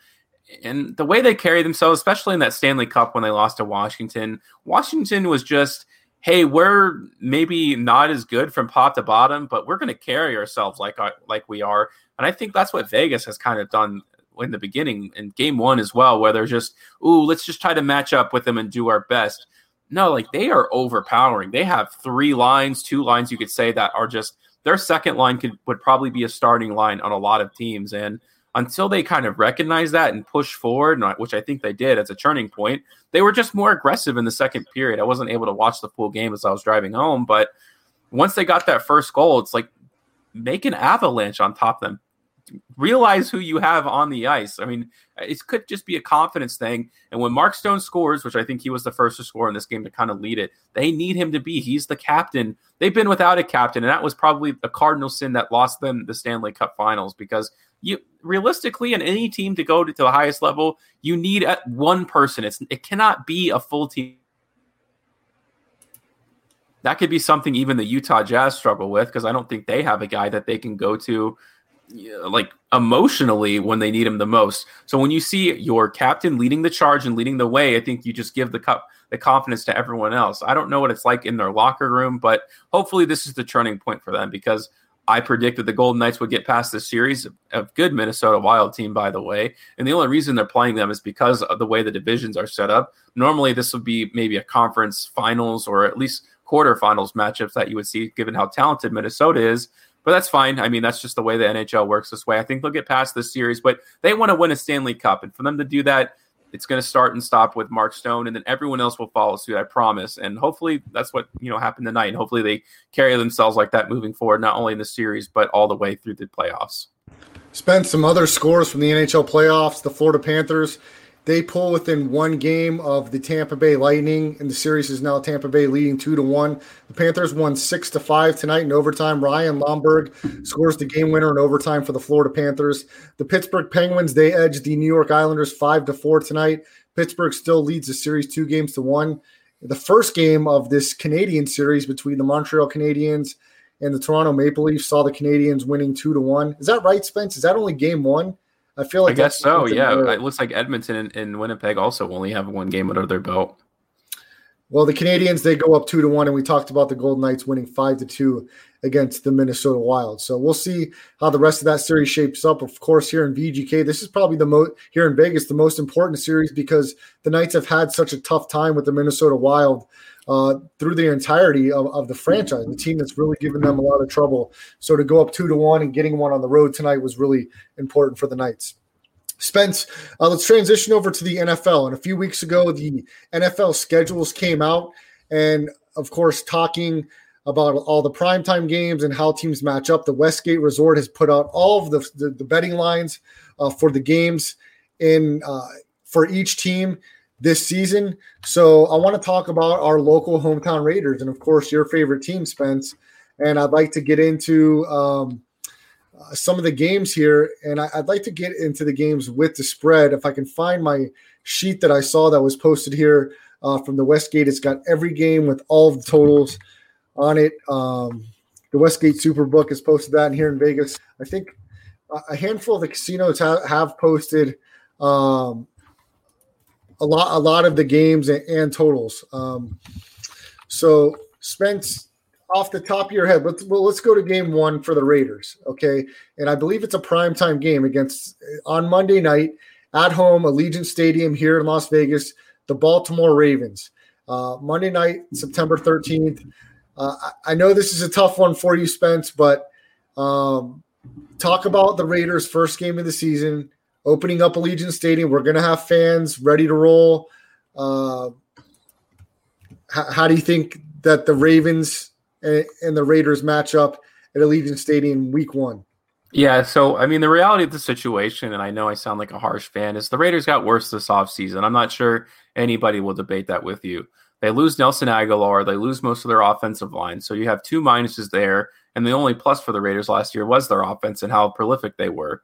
and the way they carry themselves, especially in that Stanley Cup when they lost to Washington, Washington was just, hey, we're maybe not as good from top to bottom, but we're going to carry ourselves like uh, like we are. And I think that's what Vegas has kind of done in the beginning in game one as well, where they're just, ooh, let's just try to match up with them and do our best. No, like they are overpowering. They have three lines, two lines you could say that are just their second line could would probably be a starting line on a lot of teams. And until they kind of recognize that and push forward, which I think they did as a turning point, they were just more aggressive in the second period. I wasn't able to watch the full game as I was driving home, but once they got that first goal, it's like make an avalanche on top of them realize who you have on the ice. I mean, it could just be a confidence thing. And when Mark Stone scores, which I think he was the first to score in this game to kind of lead it, they need him to be. He's the captain. They've been without a captain, and that was probably a cardinal sin that lost them the Stanley Cup Finals because you realistically in any team to go to, to the highest level, you need one person. It's it cannot be a full team. That could be something even the Utah Jazz struggle with because I don't think they have a guy that they can go to Uh, like emotionally when they need him the most. So when you see your captain leading the charge and leading the way, I think you just give the cup the confidence to everyone else. I don't know what it's like in their locker room, but hopefully this is the turning point for them because I predicted the Golden Knights would get past this series, of good Minnesota Wild team, by the way. And the only reason they're playing them is because of the way the divisions are set up. Normally, this would be maybe a conference finals or at least quarterfinals matchups that you would see, given how talented Minnesota is but that's fine. I mean, that's just the way the NHL works this way. I think they'll get past this series, but they want to win a Stanley Cup. And for them to do that, it's going to start and stop with Mark Stone, and then everyone else will follow suit. I promise. And hopefully, that's what you know happened tonight. And hopefully, they carry themselves like that moving forward, not only in the series but all the way through the playoffs. Spent some other scores from the NHL playoffs. The Florida Panthers they pull within one game of the Tampa Bay Lightning, and the series is now Tampa Bay leading two to one. The Panthers won six to five tonight in overtime. Ryan Lomberg scores the game winner in overtime for the Florida Panthers. The Pittsburgh Penguins they edged the New York Islanders five to four tonight. Pittsburgh still leads the series two games to one. The first game of this Canadian series between the Montreal Canadiens and the Toronto Maple Leafs saw the Canadiens winning two to one. Is that right, Spence? Is that only game one? I feel like I guess so. Yeah, it looks like Edmonton and, and, Winnipeg also only have one game under their belt. Well, the Canadiens they go up two to one, and we talked about the Golden Knights winning five to two against the Minnesota Wild. So we'll see how the rest of that series shapes up. Of course, here in VGK, this is probably the most here in Vegas the most important series because the Knights have had such a tough time with the Minnesota Wild uh, through the entirety of, of the franchise. The team that's really given them a lot of trouble. So to go up two to one and getting one on the road tonight was really important for the Knights. Spence, uh, let's transition over to the NFL. And a few weeks ago, the NFL schedules came out, and of course, talking about all the primetime games and how teams match up. The Westgate Resort has put out all of the, the, the betting lines uh, for the games in uh, for each team this season. So I want to talk about our local hometown Raiders and, of course, your favorite team, Spence. And I'd like to get into um, uh, some of the games here. And I, would like to get into the games with the spread. If I can find my sheet that I saw that was posted here uh, from the Westgate, it's got every game with all the totals on it. Um, the Westgate Superbook has posted that here in Vegas. I think a handful of the casinos ha- have posted um, a lot a lot of the games and, and totals. Um, so Spence, off the top of your head, let's well, let's go to game one for the Raiders. Okay, and I believe it's a primetime game against on Monday night at home, Allegiant Stadium here in Las Vegas. The Baltimore Ravens. Uh, Monday night, September thirteenth. Uh, I, know this is a tough one for you, Spence, but um, talk about the Raiders' first game of the season opening up Allegiant Stadium. We're going to have fans ready to roll. Uh, how, how, do you think that the Ravens and, and, the Raiders match up at Allegiant Stadium week one? Yeah, so I mean, the reality of the situation, and I know I sound like a harsh fan, is the Raiders got worse this offseason. I'm not sure anybody will debate that with you. They lose Nelson Agholor. they lose most of their offensive line. So you have two minuses there. And the only plus for the Raiders last year was their offense and how prolific they were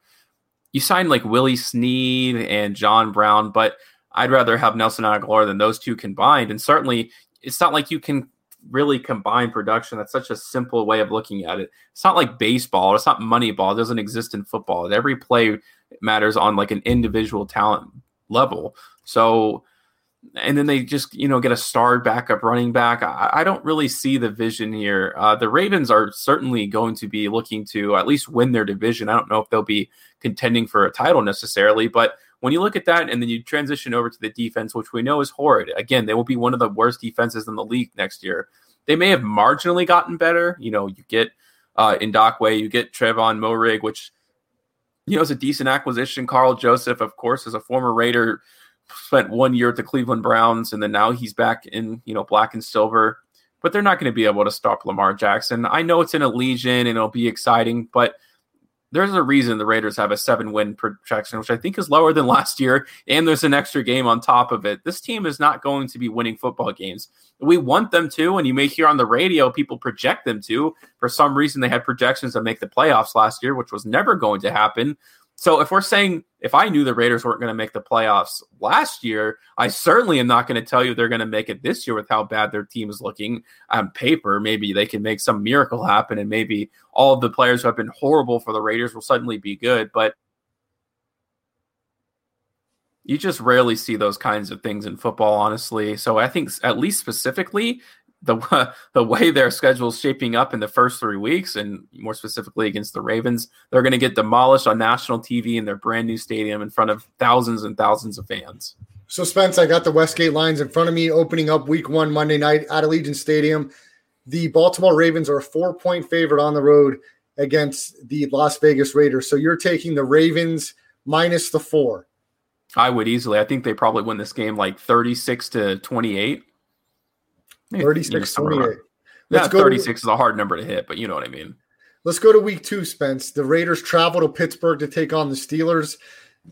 you signed like Willie Snead and John Brown, but I'd rather have Nelson Agholor than those two combined. And certainly, it's not like you can really combine production. That's such a simple way of looking at it. It's not like baseball. It's not money ball. It doesn't exist in football. Every play matters on like an individual talent level. So, and then they just you know get a star backup running back. I, I don't really see the vision here. Uh, the Ravens are certainly going to be looking to at least win their division. I don't know if they'll be contending for a title necessarily, but when you look at that and then you transition over to the defense, which we know is horrid. Again, they will be one of the worst defenses in the league next year. They may have marginally gotten better. You know, you get uh, Ngakoue, you get Tre'von Moehrig, which you know is a decent acquisition. Karl Joseph, of course, is a former Raider spent one year at the Cleveland Browns, and then now he's back in you know black and silver. But they're not going to be able to stop Lamar Jackson. I know it's in Allegiant and it'll be exciting, but there's a reason the Raiders have a seven win projection, which I think is lower than last year, and there's an extra game on top of it. This team is not going to be winning football games. We want them to, and you may hear on the radio people project them to. For some reason, they had projections to make the playoffs last year, which was never going to happen. So if we're saying if I knew the Raiders weren't going to make the playoffs last year, I certainly am not going to tell you they're going to make it this year with how bad their team is looking on paper. Maybe they can make some miracle happen and maybe all of the players who have been horrible for the Raiders will suddenly be good, but you just rarely see those kinds of things in football, honestly. So I think at least specifically, the the way their schedule is shaping up in the first three weeks, and more specifically against the Ravens, they're going to get demolished on national TV in their brand new stadium in front of thousands and thousands of fans. So, Spence, I got the Westgate lines in front of me, opening up Week One Monday night at Allegiant Stadium. The Baltimore Ravens are a four point favorite on the road against the Las Vegas Raiders. So, you're taking the Ravens minus the four. I would easily. I think they probably win this game like 36 to 28. 36 28. Yeah, 36 to, is a hard number to hit, but you know what I mean. Let's go to week two, Spence. The Raiders travel to Pittsburgh to take on the Steelers.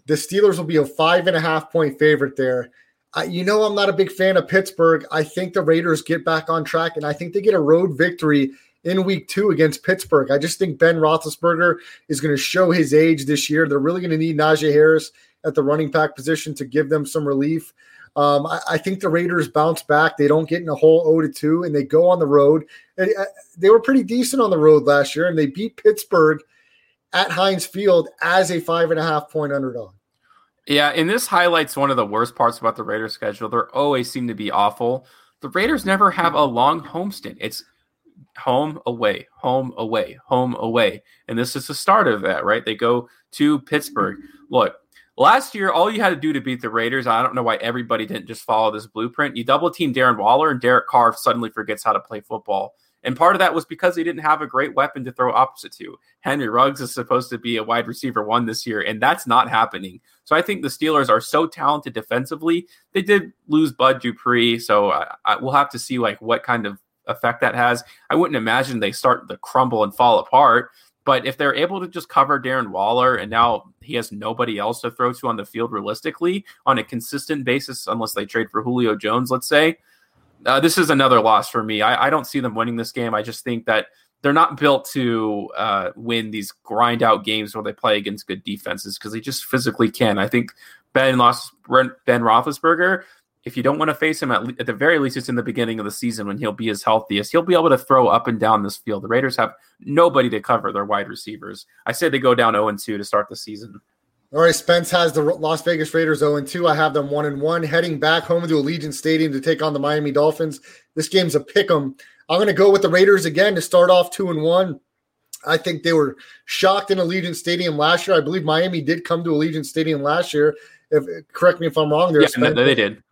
The Steelers will be a five and a half point favorite there. Uh, you know, I'm not a big fan of Pittsburgh. I think the Raiders get back on track, and I think they get a road victory in week two against Pittsburgh. I just think Ben Roethlisberger is going to show his age this year. They're really going to need Najee Harris at the running back position to give them some relief. Um, I, I, think the Raiders bounce back. They don't get in a hole 0 to 2, and they go on the road. And, uh, they were pretty decent on the road last year, and they beat Pittsburgh at Heinz Field as a five and a half point underdog. Yeah, and this highlights one of the worst parts about the Raiders schedule. They always seem to be awful. The Raiders never have a long homestand. It's home away, home away, home away. And this is the start of that, right? They go to Pittsburgh. Look, Last year, all you had to do to beat the Raiders, I don't know why everybody didn't just follow this blueprint. You double team Darren Waller, and Derek Carr suddenly forgets how to play football. And part of that was because he didn't have a great weapon to throw opposite to. Henry Ruggs is supposed to be a wide receiver one this year, and that's not happening. So I think the Steelers are so talented defensively. They did lose Bud Dupree, so I, I, we'll have to see like what kind of effect that has. I wouldn't imagine they start to crumble and fall apart, but if they're able to just cover Darren Waller and now he has nobody else to throw to on the field realistically on a consistent basis, unless they trade for Julio Jones, let's say, uh, this is another loss for me. I, I, don't see them winning this game. I just think that they're not built to uh, win these grind out games where they play against good defenses because they just physically can't. I think Ben lost Ben Roethlisberger if you don't want to face him at, le- at the very least, it's in the beginning of the season when he'll be his healthiest. He'll be able to throw up and down this field. The Raiders have nobody to cover their wide receivers. I say they go down 0 2 to start the season. All right, Spence has the Las Vegas Raiders 0 2. I have them 1 1, heading back home to Allegiant Stadium to take on the Miami Dolphins. This game's a pick 'em. I'm going to go with the Raiders again to start off 2 and 1. I think they were shocked in Allegiant Stadium last year. I believe Miami did come to Allegiant Stadium last year. If correct me if I'm wrong, there. Yeah, they did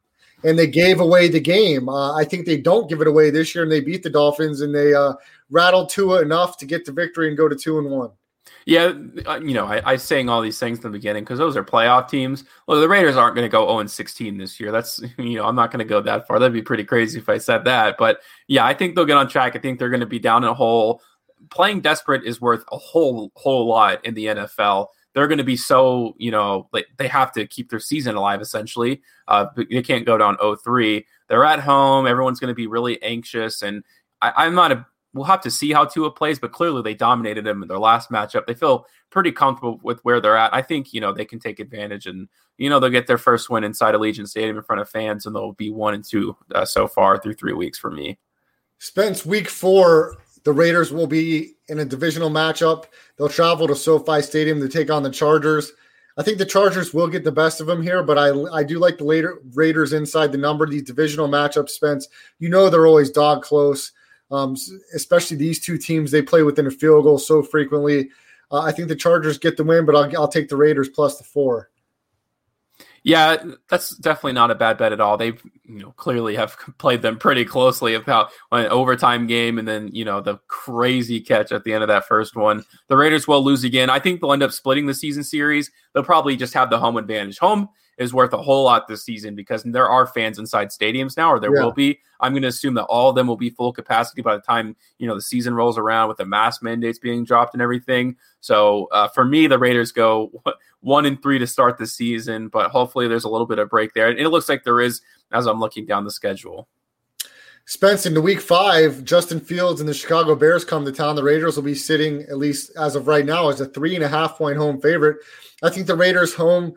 and they gave away the game. Uh, I think they don't give it away this year, and they beat the Dolphins, and they uh, rattled Tua enough to get the victory and go to two and one. Yeah, uh, you know, I, I saying all these things in the beginning because those are playoff teams. Well, the Raiders aren't going to go 0 and 16 this year. That's you know, I'm not going to go that far. That'd be pretty crazy if I said that. But yeah, I think they'll get on track. I think they're going to be down in a hole. Playing desperate is worth a whole whole lot in the NFL they're going to be so you know like they have to keep their season alive essentially. Uh they can't go down 0-3 they're at home. Everyone's going to be really anxious. And I, am not a we'll have to see how Tua plays but clearly they dominated them in their last matchup. They feel pretty comfortable with where they're at. I think you know they can take advantage and you know they'll get their first win inside Allegiant Stadium in front of fans and they'll be one and two uh, so far through three weeks for me. Spence week four the Raiders will be in a divisional matchup. They'll travel to SoFi Stadium to take on the Chargers. I think the Chargers will get the best of them here, but I I do like the later Raiders inside the number. These divisional matchups, Spence, you know they're always dog close. Um, especially these two teams, they play within a field goal so frequently. Uh, I think the Chargers get the win, but I'll, I'll take the Raiders plus the four. Yeah, that's definitely not a bad bet at all. They, you know, clearly have played them pretty closely about an overtime game, and then you know the crazy catch at the end of that first one. The Raiders will lose again. I think they'll end up splitting the season series. They'll probably just have the home advantage. Home is worth a whole lot this season because there are fans inside stadiums now, or there yeah. will be. I'm going to assume that all of them will be full capacity by the time you know the season rolls around with the mask mandates being dropped and everything. So uh, for me, the Raiders go one and three to start the season, but hopefully there's a little bit of break there. And it looks like there is as I'm looking down the schedule. Spence, in the week five, Justin Fields and the Chicago Bears come to town. The Raiders will be sitting, at least as of right now, as a three and a half point home favorite. I think the Raiders home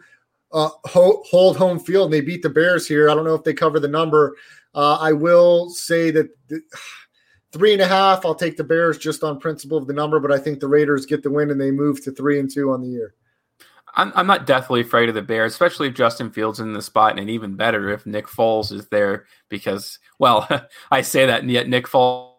uh, hold home field and they beat the Bears here. I don't know if they cover the number. Uh, I will say that the, three and a half. I'll take the Bears just on principle of the number, but I think the Raiders get the win and they move to three and two on the year. I'm, I'm not deathly afraid of the Bears, especially if Justin Fields in the spot, and even better if Nick Foles is there because, well, I say that, and yet Nick Foles,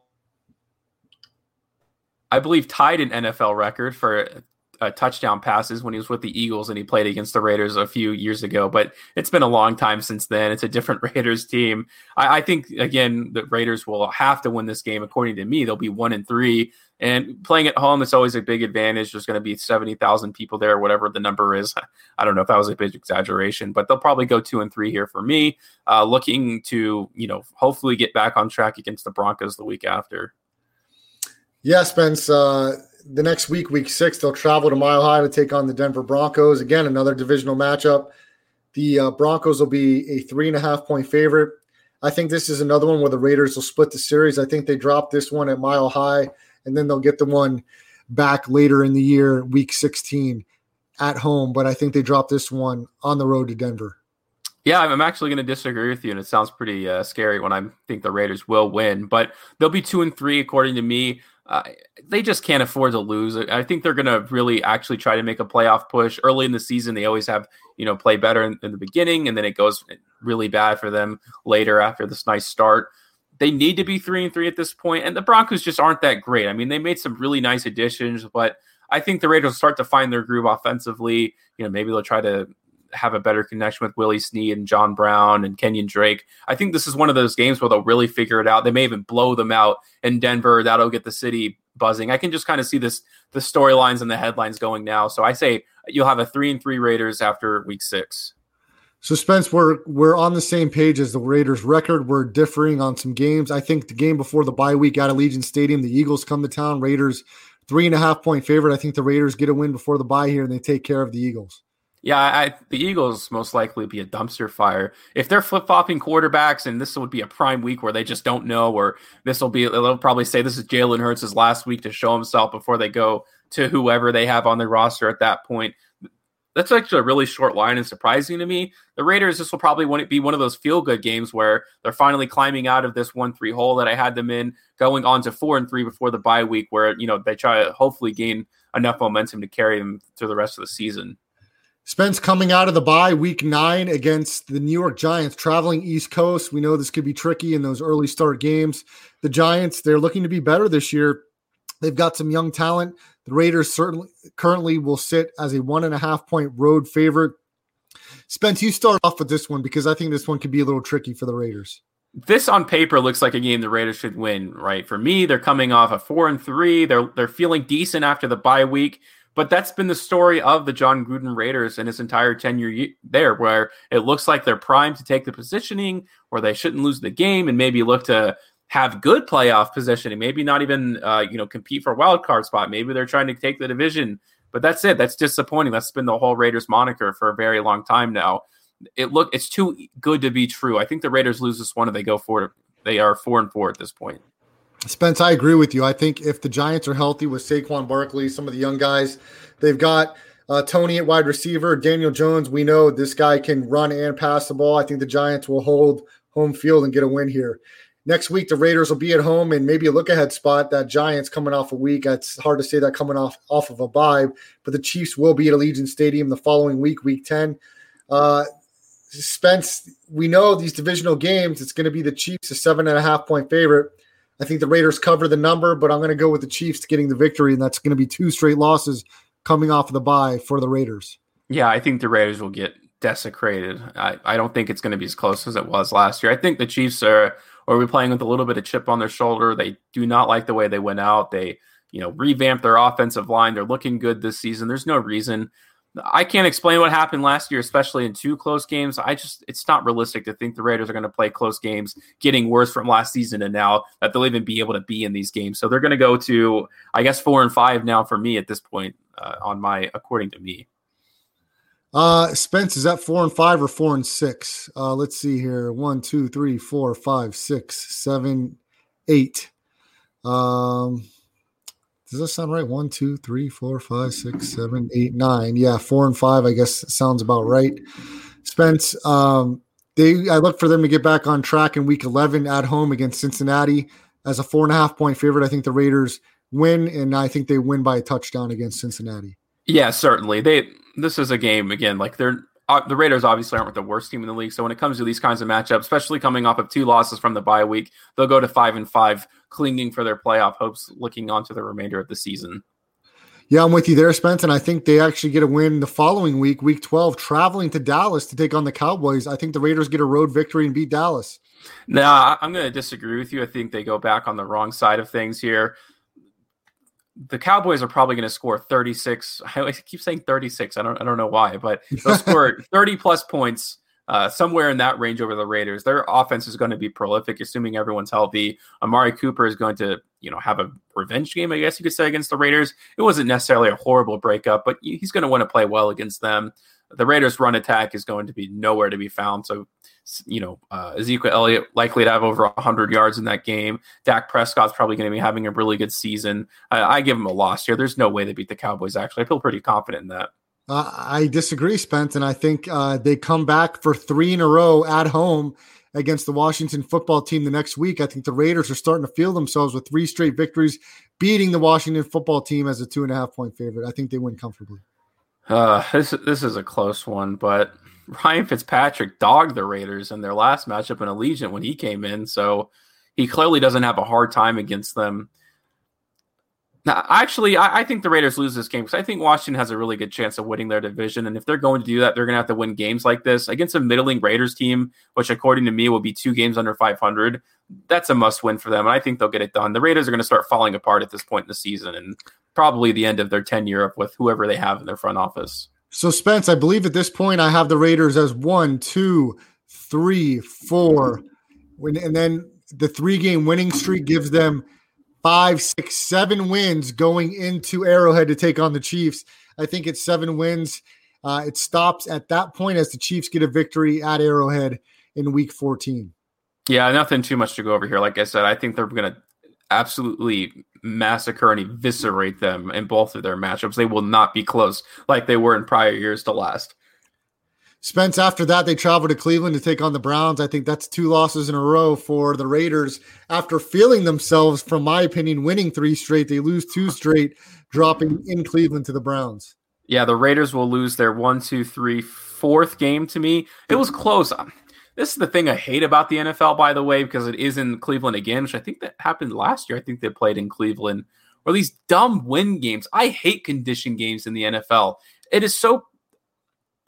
I believe, tied an NFL record for uh, touchdown passes when he was with the Eagles and he played against the Raiders a few years ago. But it's been a long time since then. It's a different Raiders team. I, I think again the Raiders will have to win this game. According to me, they'll be one and three. And playing at home, it's always a big advantage. There's going to be seventy thousand people there, whatever the number is. I don't know if that was a big exaggeration, but they'll probably go two and three here for me. Uh, looking to you know hopefully get back on track against the Broncos the week after. Yeah, Spence. Uh, the next week, week six, they'll travel to Mile High to take on the Denver Broncos. Again, another divisional matchup. The uh, Broncos will be a three and a half point favorite. I think this is another one where the Raiders will split the series. I think they drop this one at Mile High, and then they'll get the one back later in the year, week 16 at home. But I think they drop this one on the road to Denver. Yeah, I'm actually going to disagree with you, and it sounds pretty uh, scary when I think the Raiders will win. But they'll be two and three, according to me. Uh, they just can't afford to lose. I think they're going to really actually try to make a playoff push early in the season. They always have, you know, play better in, in, the beginning, and then it goes really bad for them later after this nice start. They need to be three and three at this point, and the Broncos just aren't that great. I mean, they made some really nice additions, but I think the Raiders will start to find their groove offensively. You know, maybe they'll try to have a better connection with Willie Snead and John Brown and Kenyon Drake. I think this is one of those games where they'll really figure it out. They may even blow them out in Denver. That'll get the city buzzing. I can just kind of see this the storylines and the headlines going now. So I say you'll have a three and three Raiders after week six. So Spence, we're we're on the same page as the Raiders record. We're differing on some games. I think the game before the bye week at Allegiant Stadium, the Eagles come to town. Raiders three and a half point favorite. I think the Raiders get a win before the bye here and they take care of the Eagles. Yeah, I, the Eagles most likely be a dumpster fire if they're flip flopping quarterbacks, and this would be a prime week where they just don't know, or this will be. They'll probably say this is Jalen Hurts' last week to show himself before they go to whoever they have on their roster at that point. That's actually a really short line and surprising to me. The Raiders, this will probably be one of those feel good games where they're finally climbing out of this one three hole that I had them in, going on to four and three before the bye week, where you know they try to hopefully gain enough momentum to carry them through the rest of the season. Spence coming out of the bye week nine against the New York Giants, traveling East Coast. We know this could be tricky in those early start games. The Giants, they're looking to be better this year. They've got some young talent. The Raiders certainly currently will sit as a one and a half point road favorite. Spence, you start off with this one because I think this one could be a little tricky for the Raiders. This on paper looks like a game the Raiders should win, right? For me, they're coming off a four and three. They're they're feeling decent after the bye week. But that's been the story of the Jon Gruden Raiders and his entire tenure there, where it looks like they're primed to take the positioning, where they shouldn't lose the game, and maybe look to have good playoff positioning. Maybe not even uh, you know compete for a wild card spot. Maybe they're trying to take the division. But that's it. That's disappointing. That's been the whole Raiders moniker for a very long time now. It look it's too good to be true. I think the Raiders lose this one and they go for they are four and four at this point. Spence, I agree with you. I think if the Giants are healthy with Saquon Barkley, some of the young guys, they've got uh, Toney at wide receiver, Daniel Jones. We know this guy can run and pass the ball. I think the Giants will hold home field and get a win here. Next week, the Raiders will be at home and maybe a look ahead spot. That Giants coming off a week. It's hard to say that coming off off of a bye, but the Chiefs will be at Allegiant Stadium the following week, week 10. Uh, Spence, we know these divisional games, it's going to be the Chiefs, a seven and a half point favorite. I think the Raiders cover the number, but I'm going to go with the Chiefs getting the victory, and that's going to be two straight losses coming off of the bye for the Raiders. Yeah, I think the Raiders will get desecrated. I, I don't think it's going to be as close as it was last year. I think the Chiefs are are we playing with a little bit of chip on their shoulder. They do not like the way they went out. They, you know, revamped their offensive line. They're looking good this season. There's no reason I can't explain what happened last year, especially in two close games. I just, it's not realistic to think the Raiders are going to play close games, getting worse from last season and now that they'll even be able to be in these games. So they're going to go to, I guess, four and five now for me at this point, uh, on my, according to me. Uh, Spence, is that four and five or four and six? Uh, let's see here. One, two, three, four, five, six, seven, eight. Um, does that sound right? One, two, three, four, five, six, seven, eight, nine. Yeah, four and five. I guess sounds about right. Spence, um, they I look for them to get back on track in Week 11 at home against Cincinnati as a four and a half point favorite. I think the Raiders win, and I think they win by a touchdown against Cincinnati. Yeah, certainly. They this is a game again. Like they're uh, the Raiders obviously aren't the worst team in the league. So when it comes to these kinds of matchups, especially coming off of two losses from the bye week, they'll go to five and five clinging for their playoff hopes looking on to the remainder of the season. Yeah, I'm with you there, Spence. And I think they actually get a win the following week, week 12, traveling to Dallas to take on the Cowboys. I think the Raiders get a road victory and beat Dallas. Nah, I'm going to disagree with you. I think they go back on the wrong side of things here. The Cowboys are probably going to score 36. I keep saying 36. I don't, I don't know why, but they'll score 30 plus points uh, somewhere in that range over the Raiders. Their offense is going to be prolific, assuming everyone's healthy. Amari Cooper is going to, you know, have a revenge game, I guess you could say, against the Raiders. It wasn't necessarily a horrible breakup, but he's going to want to play well against them. The Raiders' run attack is going to be nowhere to be found. So, you know, uh, Ezekiel Elliott likely to have over 100 yards in that game. Dak Prescott's probably going to be having a really good season. I, I give him a loss here. There's no way they beat the Cowboys, actually. I feel pretty confident in that. Uh, I disagree, Spence, and I think uh, they come back for three in a row at home against the Washington football team the next week. I think the Raiders are starting to feel themselves with three straight victories, beating the Washington football team as a two and a half point favorite. I think they win comfortably. Uh, this this is a close one, but Ryan Fitzpatrick dogged the Raiders in their last matchup in Allegiant when he came in, so he clearly doesn't have a hard time against them. Now, actually, I, I, think the Raiders lose this game because I think Washington has a really good chance of winning their division. And if they're going to do that, they're going to have to win games like this against a middling Raiders team, which, according to me, will be two games under 500. That's a must win for them. And I think they'll get it done. The Raiders are going to start falling apart at this point in the season and probably the end of their tenure up with whoever they have in their front office. So, Spence, I believe at this point I have the Raiders as one, two, three, four. And then the three game winning streak gives them five, six, seven wins going into Arrowhead to take on the Chiefs. I think it's seven wins. Uh, it stops at that point as the Chiefs get a victory at Arrowhead in Week 14. Yeah, nothing too much to go over here. Like I said, I think they're going to absolutely massacre and eviscerate them in both of their matchups. They will not be close like they were in prior years to last. Spence, after that, they travel to Cleveland to take on the Browns. I think that's two losses in a row for the Raiders. After feeling themselves, from my opinion, winning three straight, they lose two straight, dropping in Cleveland to the Browns. Yeah, the Raiders will lose their one, two, three, fourth game to me. It was close. Um, this is the thing I hate about the NFL, by the way, because it is in Cleveland again, which I think that happened last year. I think they played in Cleveland. Or these dumb win games. I hate condition games in the NFL. It is so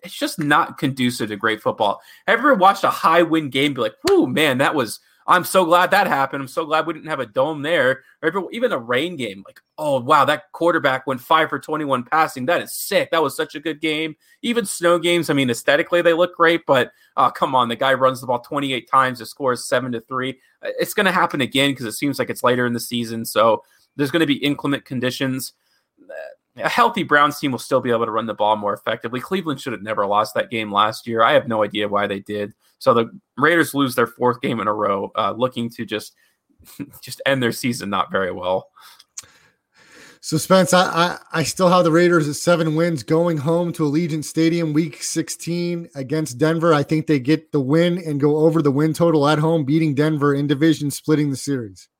it's just not conducive to great football. Have ever watched a high win game be like, "Whoo, man, that was." I'm so glad that happened. I'm so glad we didn't have a dome there. Or even a rain game, like, oh wow, that quarterback went five for 21 passing. That is sick. That was such a good game. Even snow games, I mean, aesthetically they look great, but uh, come on, the guy runs the ball 28 times, the score is seven to three. It's going to happen again because it seems like it's later in the season. So there's going to be inclement conditions a healthy Browns team will still be able to run the ball more effectively. Cleveland should have never lost that game last year. I have no idea why they did. So the Raiders lose their fourth game in a row, uh, looking to just just end their season not very well. So Spence, I, I, I still have the Raiders at seven wins going home to Allegiant Stadium week 16 against Denver. I think they get the win and go over the win total at home, beating Denver in division, splitting the series.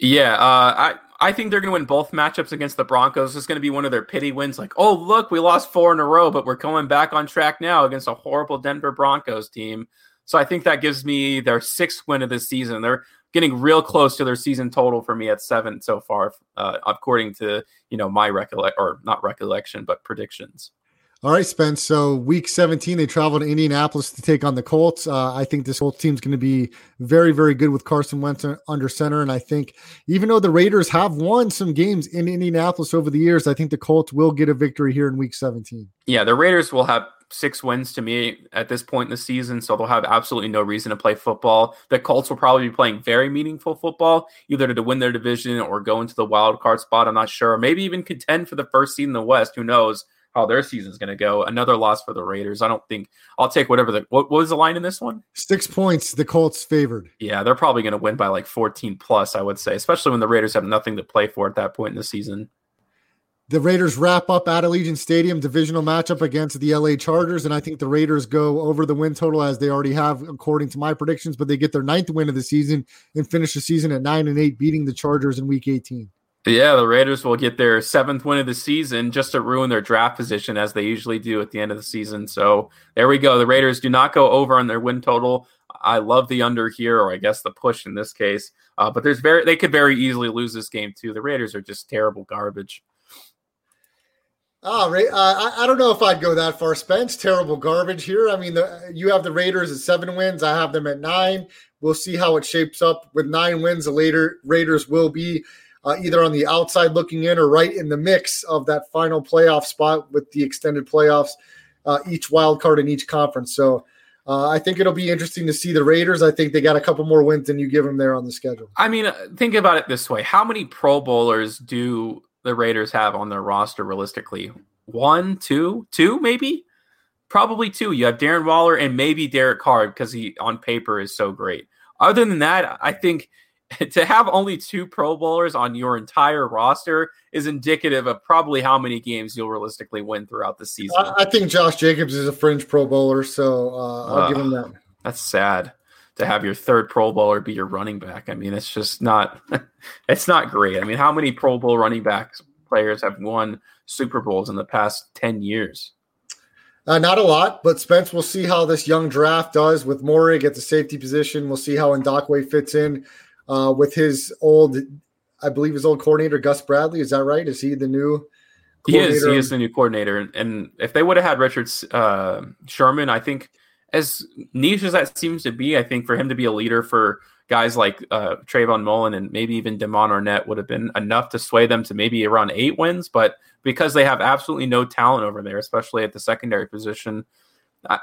Yeah, uh, I I think they're going to win both matchups against the Broncos. It's going to be one of their pity wins. Like, oh look, we lost four in a row, but we're coming back on track now against a horrible Denver Broncos team. So I think that gives me their sixth win of the season. They're getting real close to their season total for me at seven so far, uh, according to you know my recollect or not recollection, but predictions. All right, Spence. So week 17, they travel to Indianapolis to take on the Colts. Uh, I think this whole team's going to be very, very good with Carson Wentz under center. And I think even though the Raiders have won some games in Indianapolis over the years, I think the Colts will get a victory here in week 17. Yeah, the Raiders will have six wins to me at this point in the season, so they'll have absolutely no reason to play football. The Colts will probably be playing very meaningful football, either to win their division or go into the wild card spot. I'm not sure, maybe even contend for the first seed in the West. Who knows how their season's going to go? Another loss for the Raiders. I don't think I'll take whatever the what, what was the line in this one? Six points. The Colts favored. Yeah, they're probably going to win by like 14 plus. I would say, especially when the Raiders have nothing to play for at that point in the season. The Raiders wrap up at Allegiant Stadium divisional matchup against the LA Chargers, and I think the Raiders go over the win total as they already have, according to my predictions. But they get their ninth win of the season and finish the season at nine and eight, beating the Chargers in Week 18. Yeah, the Raiders will get their seventh win of the season just to ruin their draft position as they usually do at the end of the season. So there we go. The Raiders do not go over on their win total. I love the under here, or I guess the push in this case. Uh, but there's very they could very easily lose this game too. The Raiders are just terrible garbage. Oh, uh, I, I don't know if I'd go that far, Spence. Terrible garbage here. I mean, the, you have the Raiders at seven wins. I have them at nine. We'll see how it shapes up. With nine wins, the later Raiders will be uh, either on the outside looking in or right in the mix of that final playoff spot with the extended playoffs, uh, each wild card in each conference. So uh, I think it'll be interesting to see the Raiders. I think they got a couple more wins than you give them there on the schedule. I mean, uh, think about it this way: How many Pro Bowlers do the Raiders have on their roster realistically? One, two, two, maybe, probably two. You have Darren Waller and maybe Derek Carr because he on paper is so great. Other than that, I think to have only two Pro Bowlers on your entire roster is indicative of probably how many games you'll realistically win throughout the season. I think Josh Jacobs is a fringe Pro Bowler, so uh, I'll uh, give him that. That's sad to have your third Pro Bowler be your running back. I mean, it's just not it's not great. I mean, how many Pro Bowl running backs players have won Super Bowls in the past 10 years? Uh, not a lot, but Spence, we'll see how this young draft does with Moehrig at the safety position. We'll see how Ngakoue fits in uh, with his old, I believe his old coordinator, Gus Bradley. Is that right? Is he the new He is. He is the new coordinator. And if they would have had Richard uh, Sherman, I think – as niche as that seems to be, I think for him to be a leader for guys like uh, Trayvon Mullen and maybe even Damon Arnette would have been enough to sway them to maybe around eight wins. But because they have absolutely no talent over there, especially at the secondary position,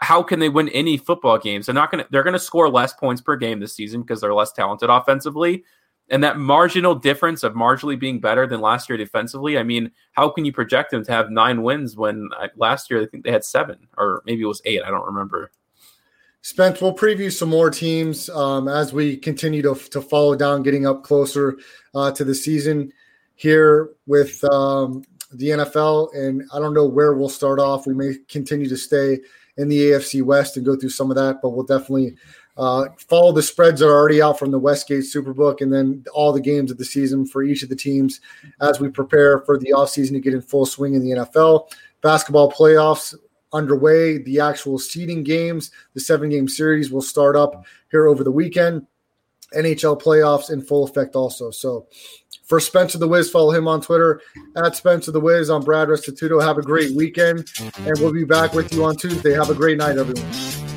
how can they win any football games? They're not going to. They're going to score less points per game this season because they're less talented offensively. And that marginal difference of marginally being better than last year defensively, I mean, how can you project them to have nine wins when uh, last year I think they had seven or maybe it was eight? I don't remember. Spence, we'll preview some more teams um, as we continue to, to follow down, getting up closer uh, to the season here with um, the NFL. And I don't know where we'll start off. We may continue to stay in the AFC West and go through some of that, but we'll definitely uh, follow the spreads that are already out from the Westgate Superbook and then all the games of the season for each of the teams as we prepare for the offseason to get in full swing in the NFL. Basketball playoffs underway. The actual seeding games, the seven game series will start up here over the weekend. NHL playoffs in full effect also. So for Spencer the Wiz, follow him on Twitter at Spencer the Wiz. on Brad Restituto. Have a great weekend, and we'll be back with you on Tuesday. Have a great night, everyone.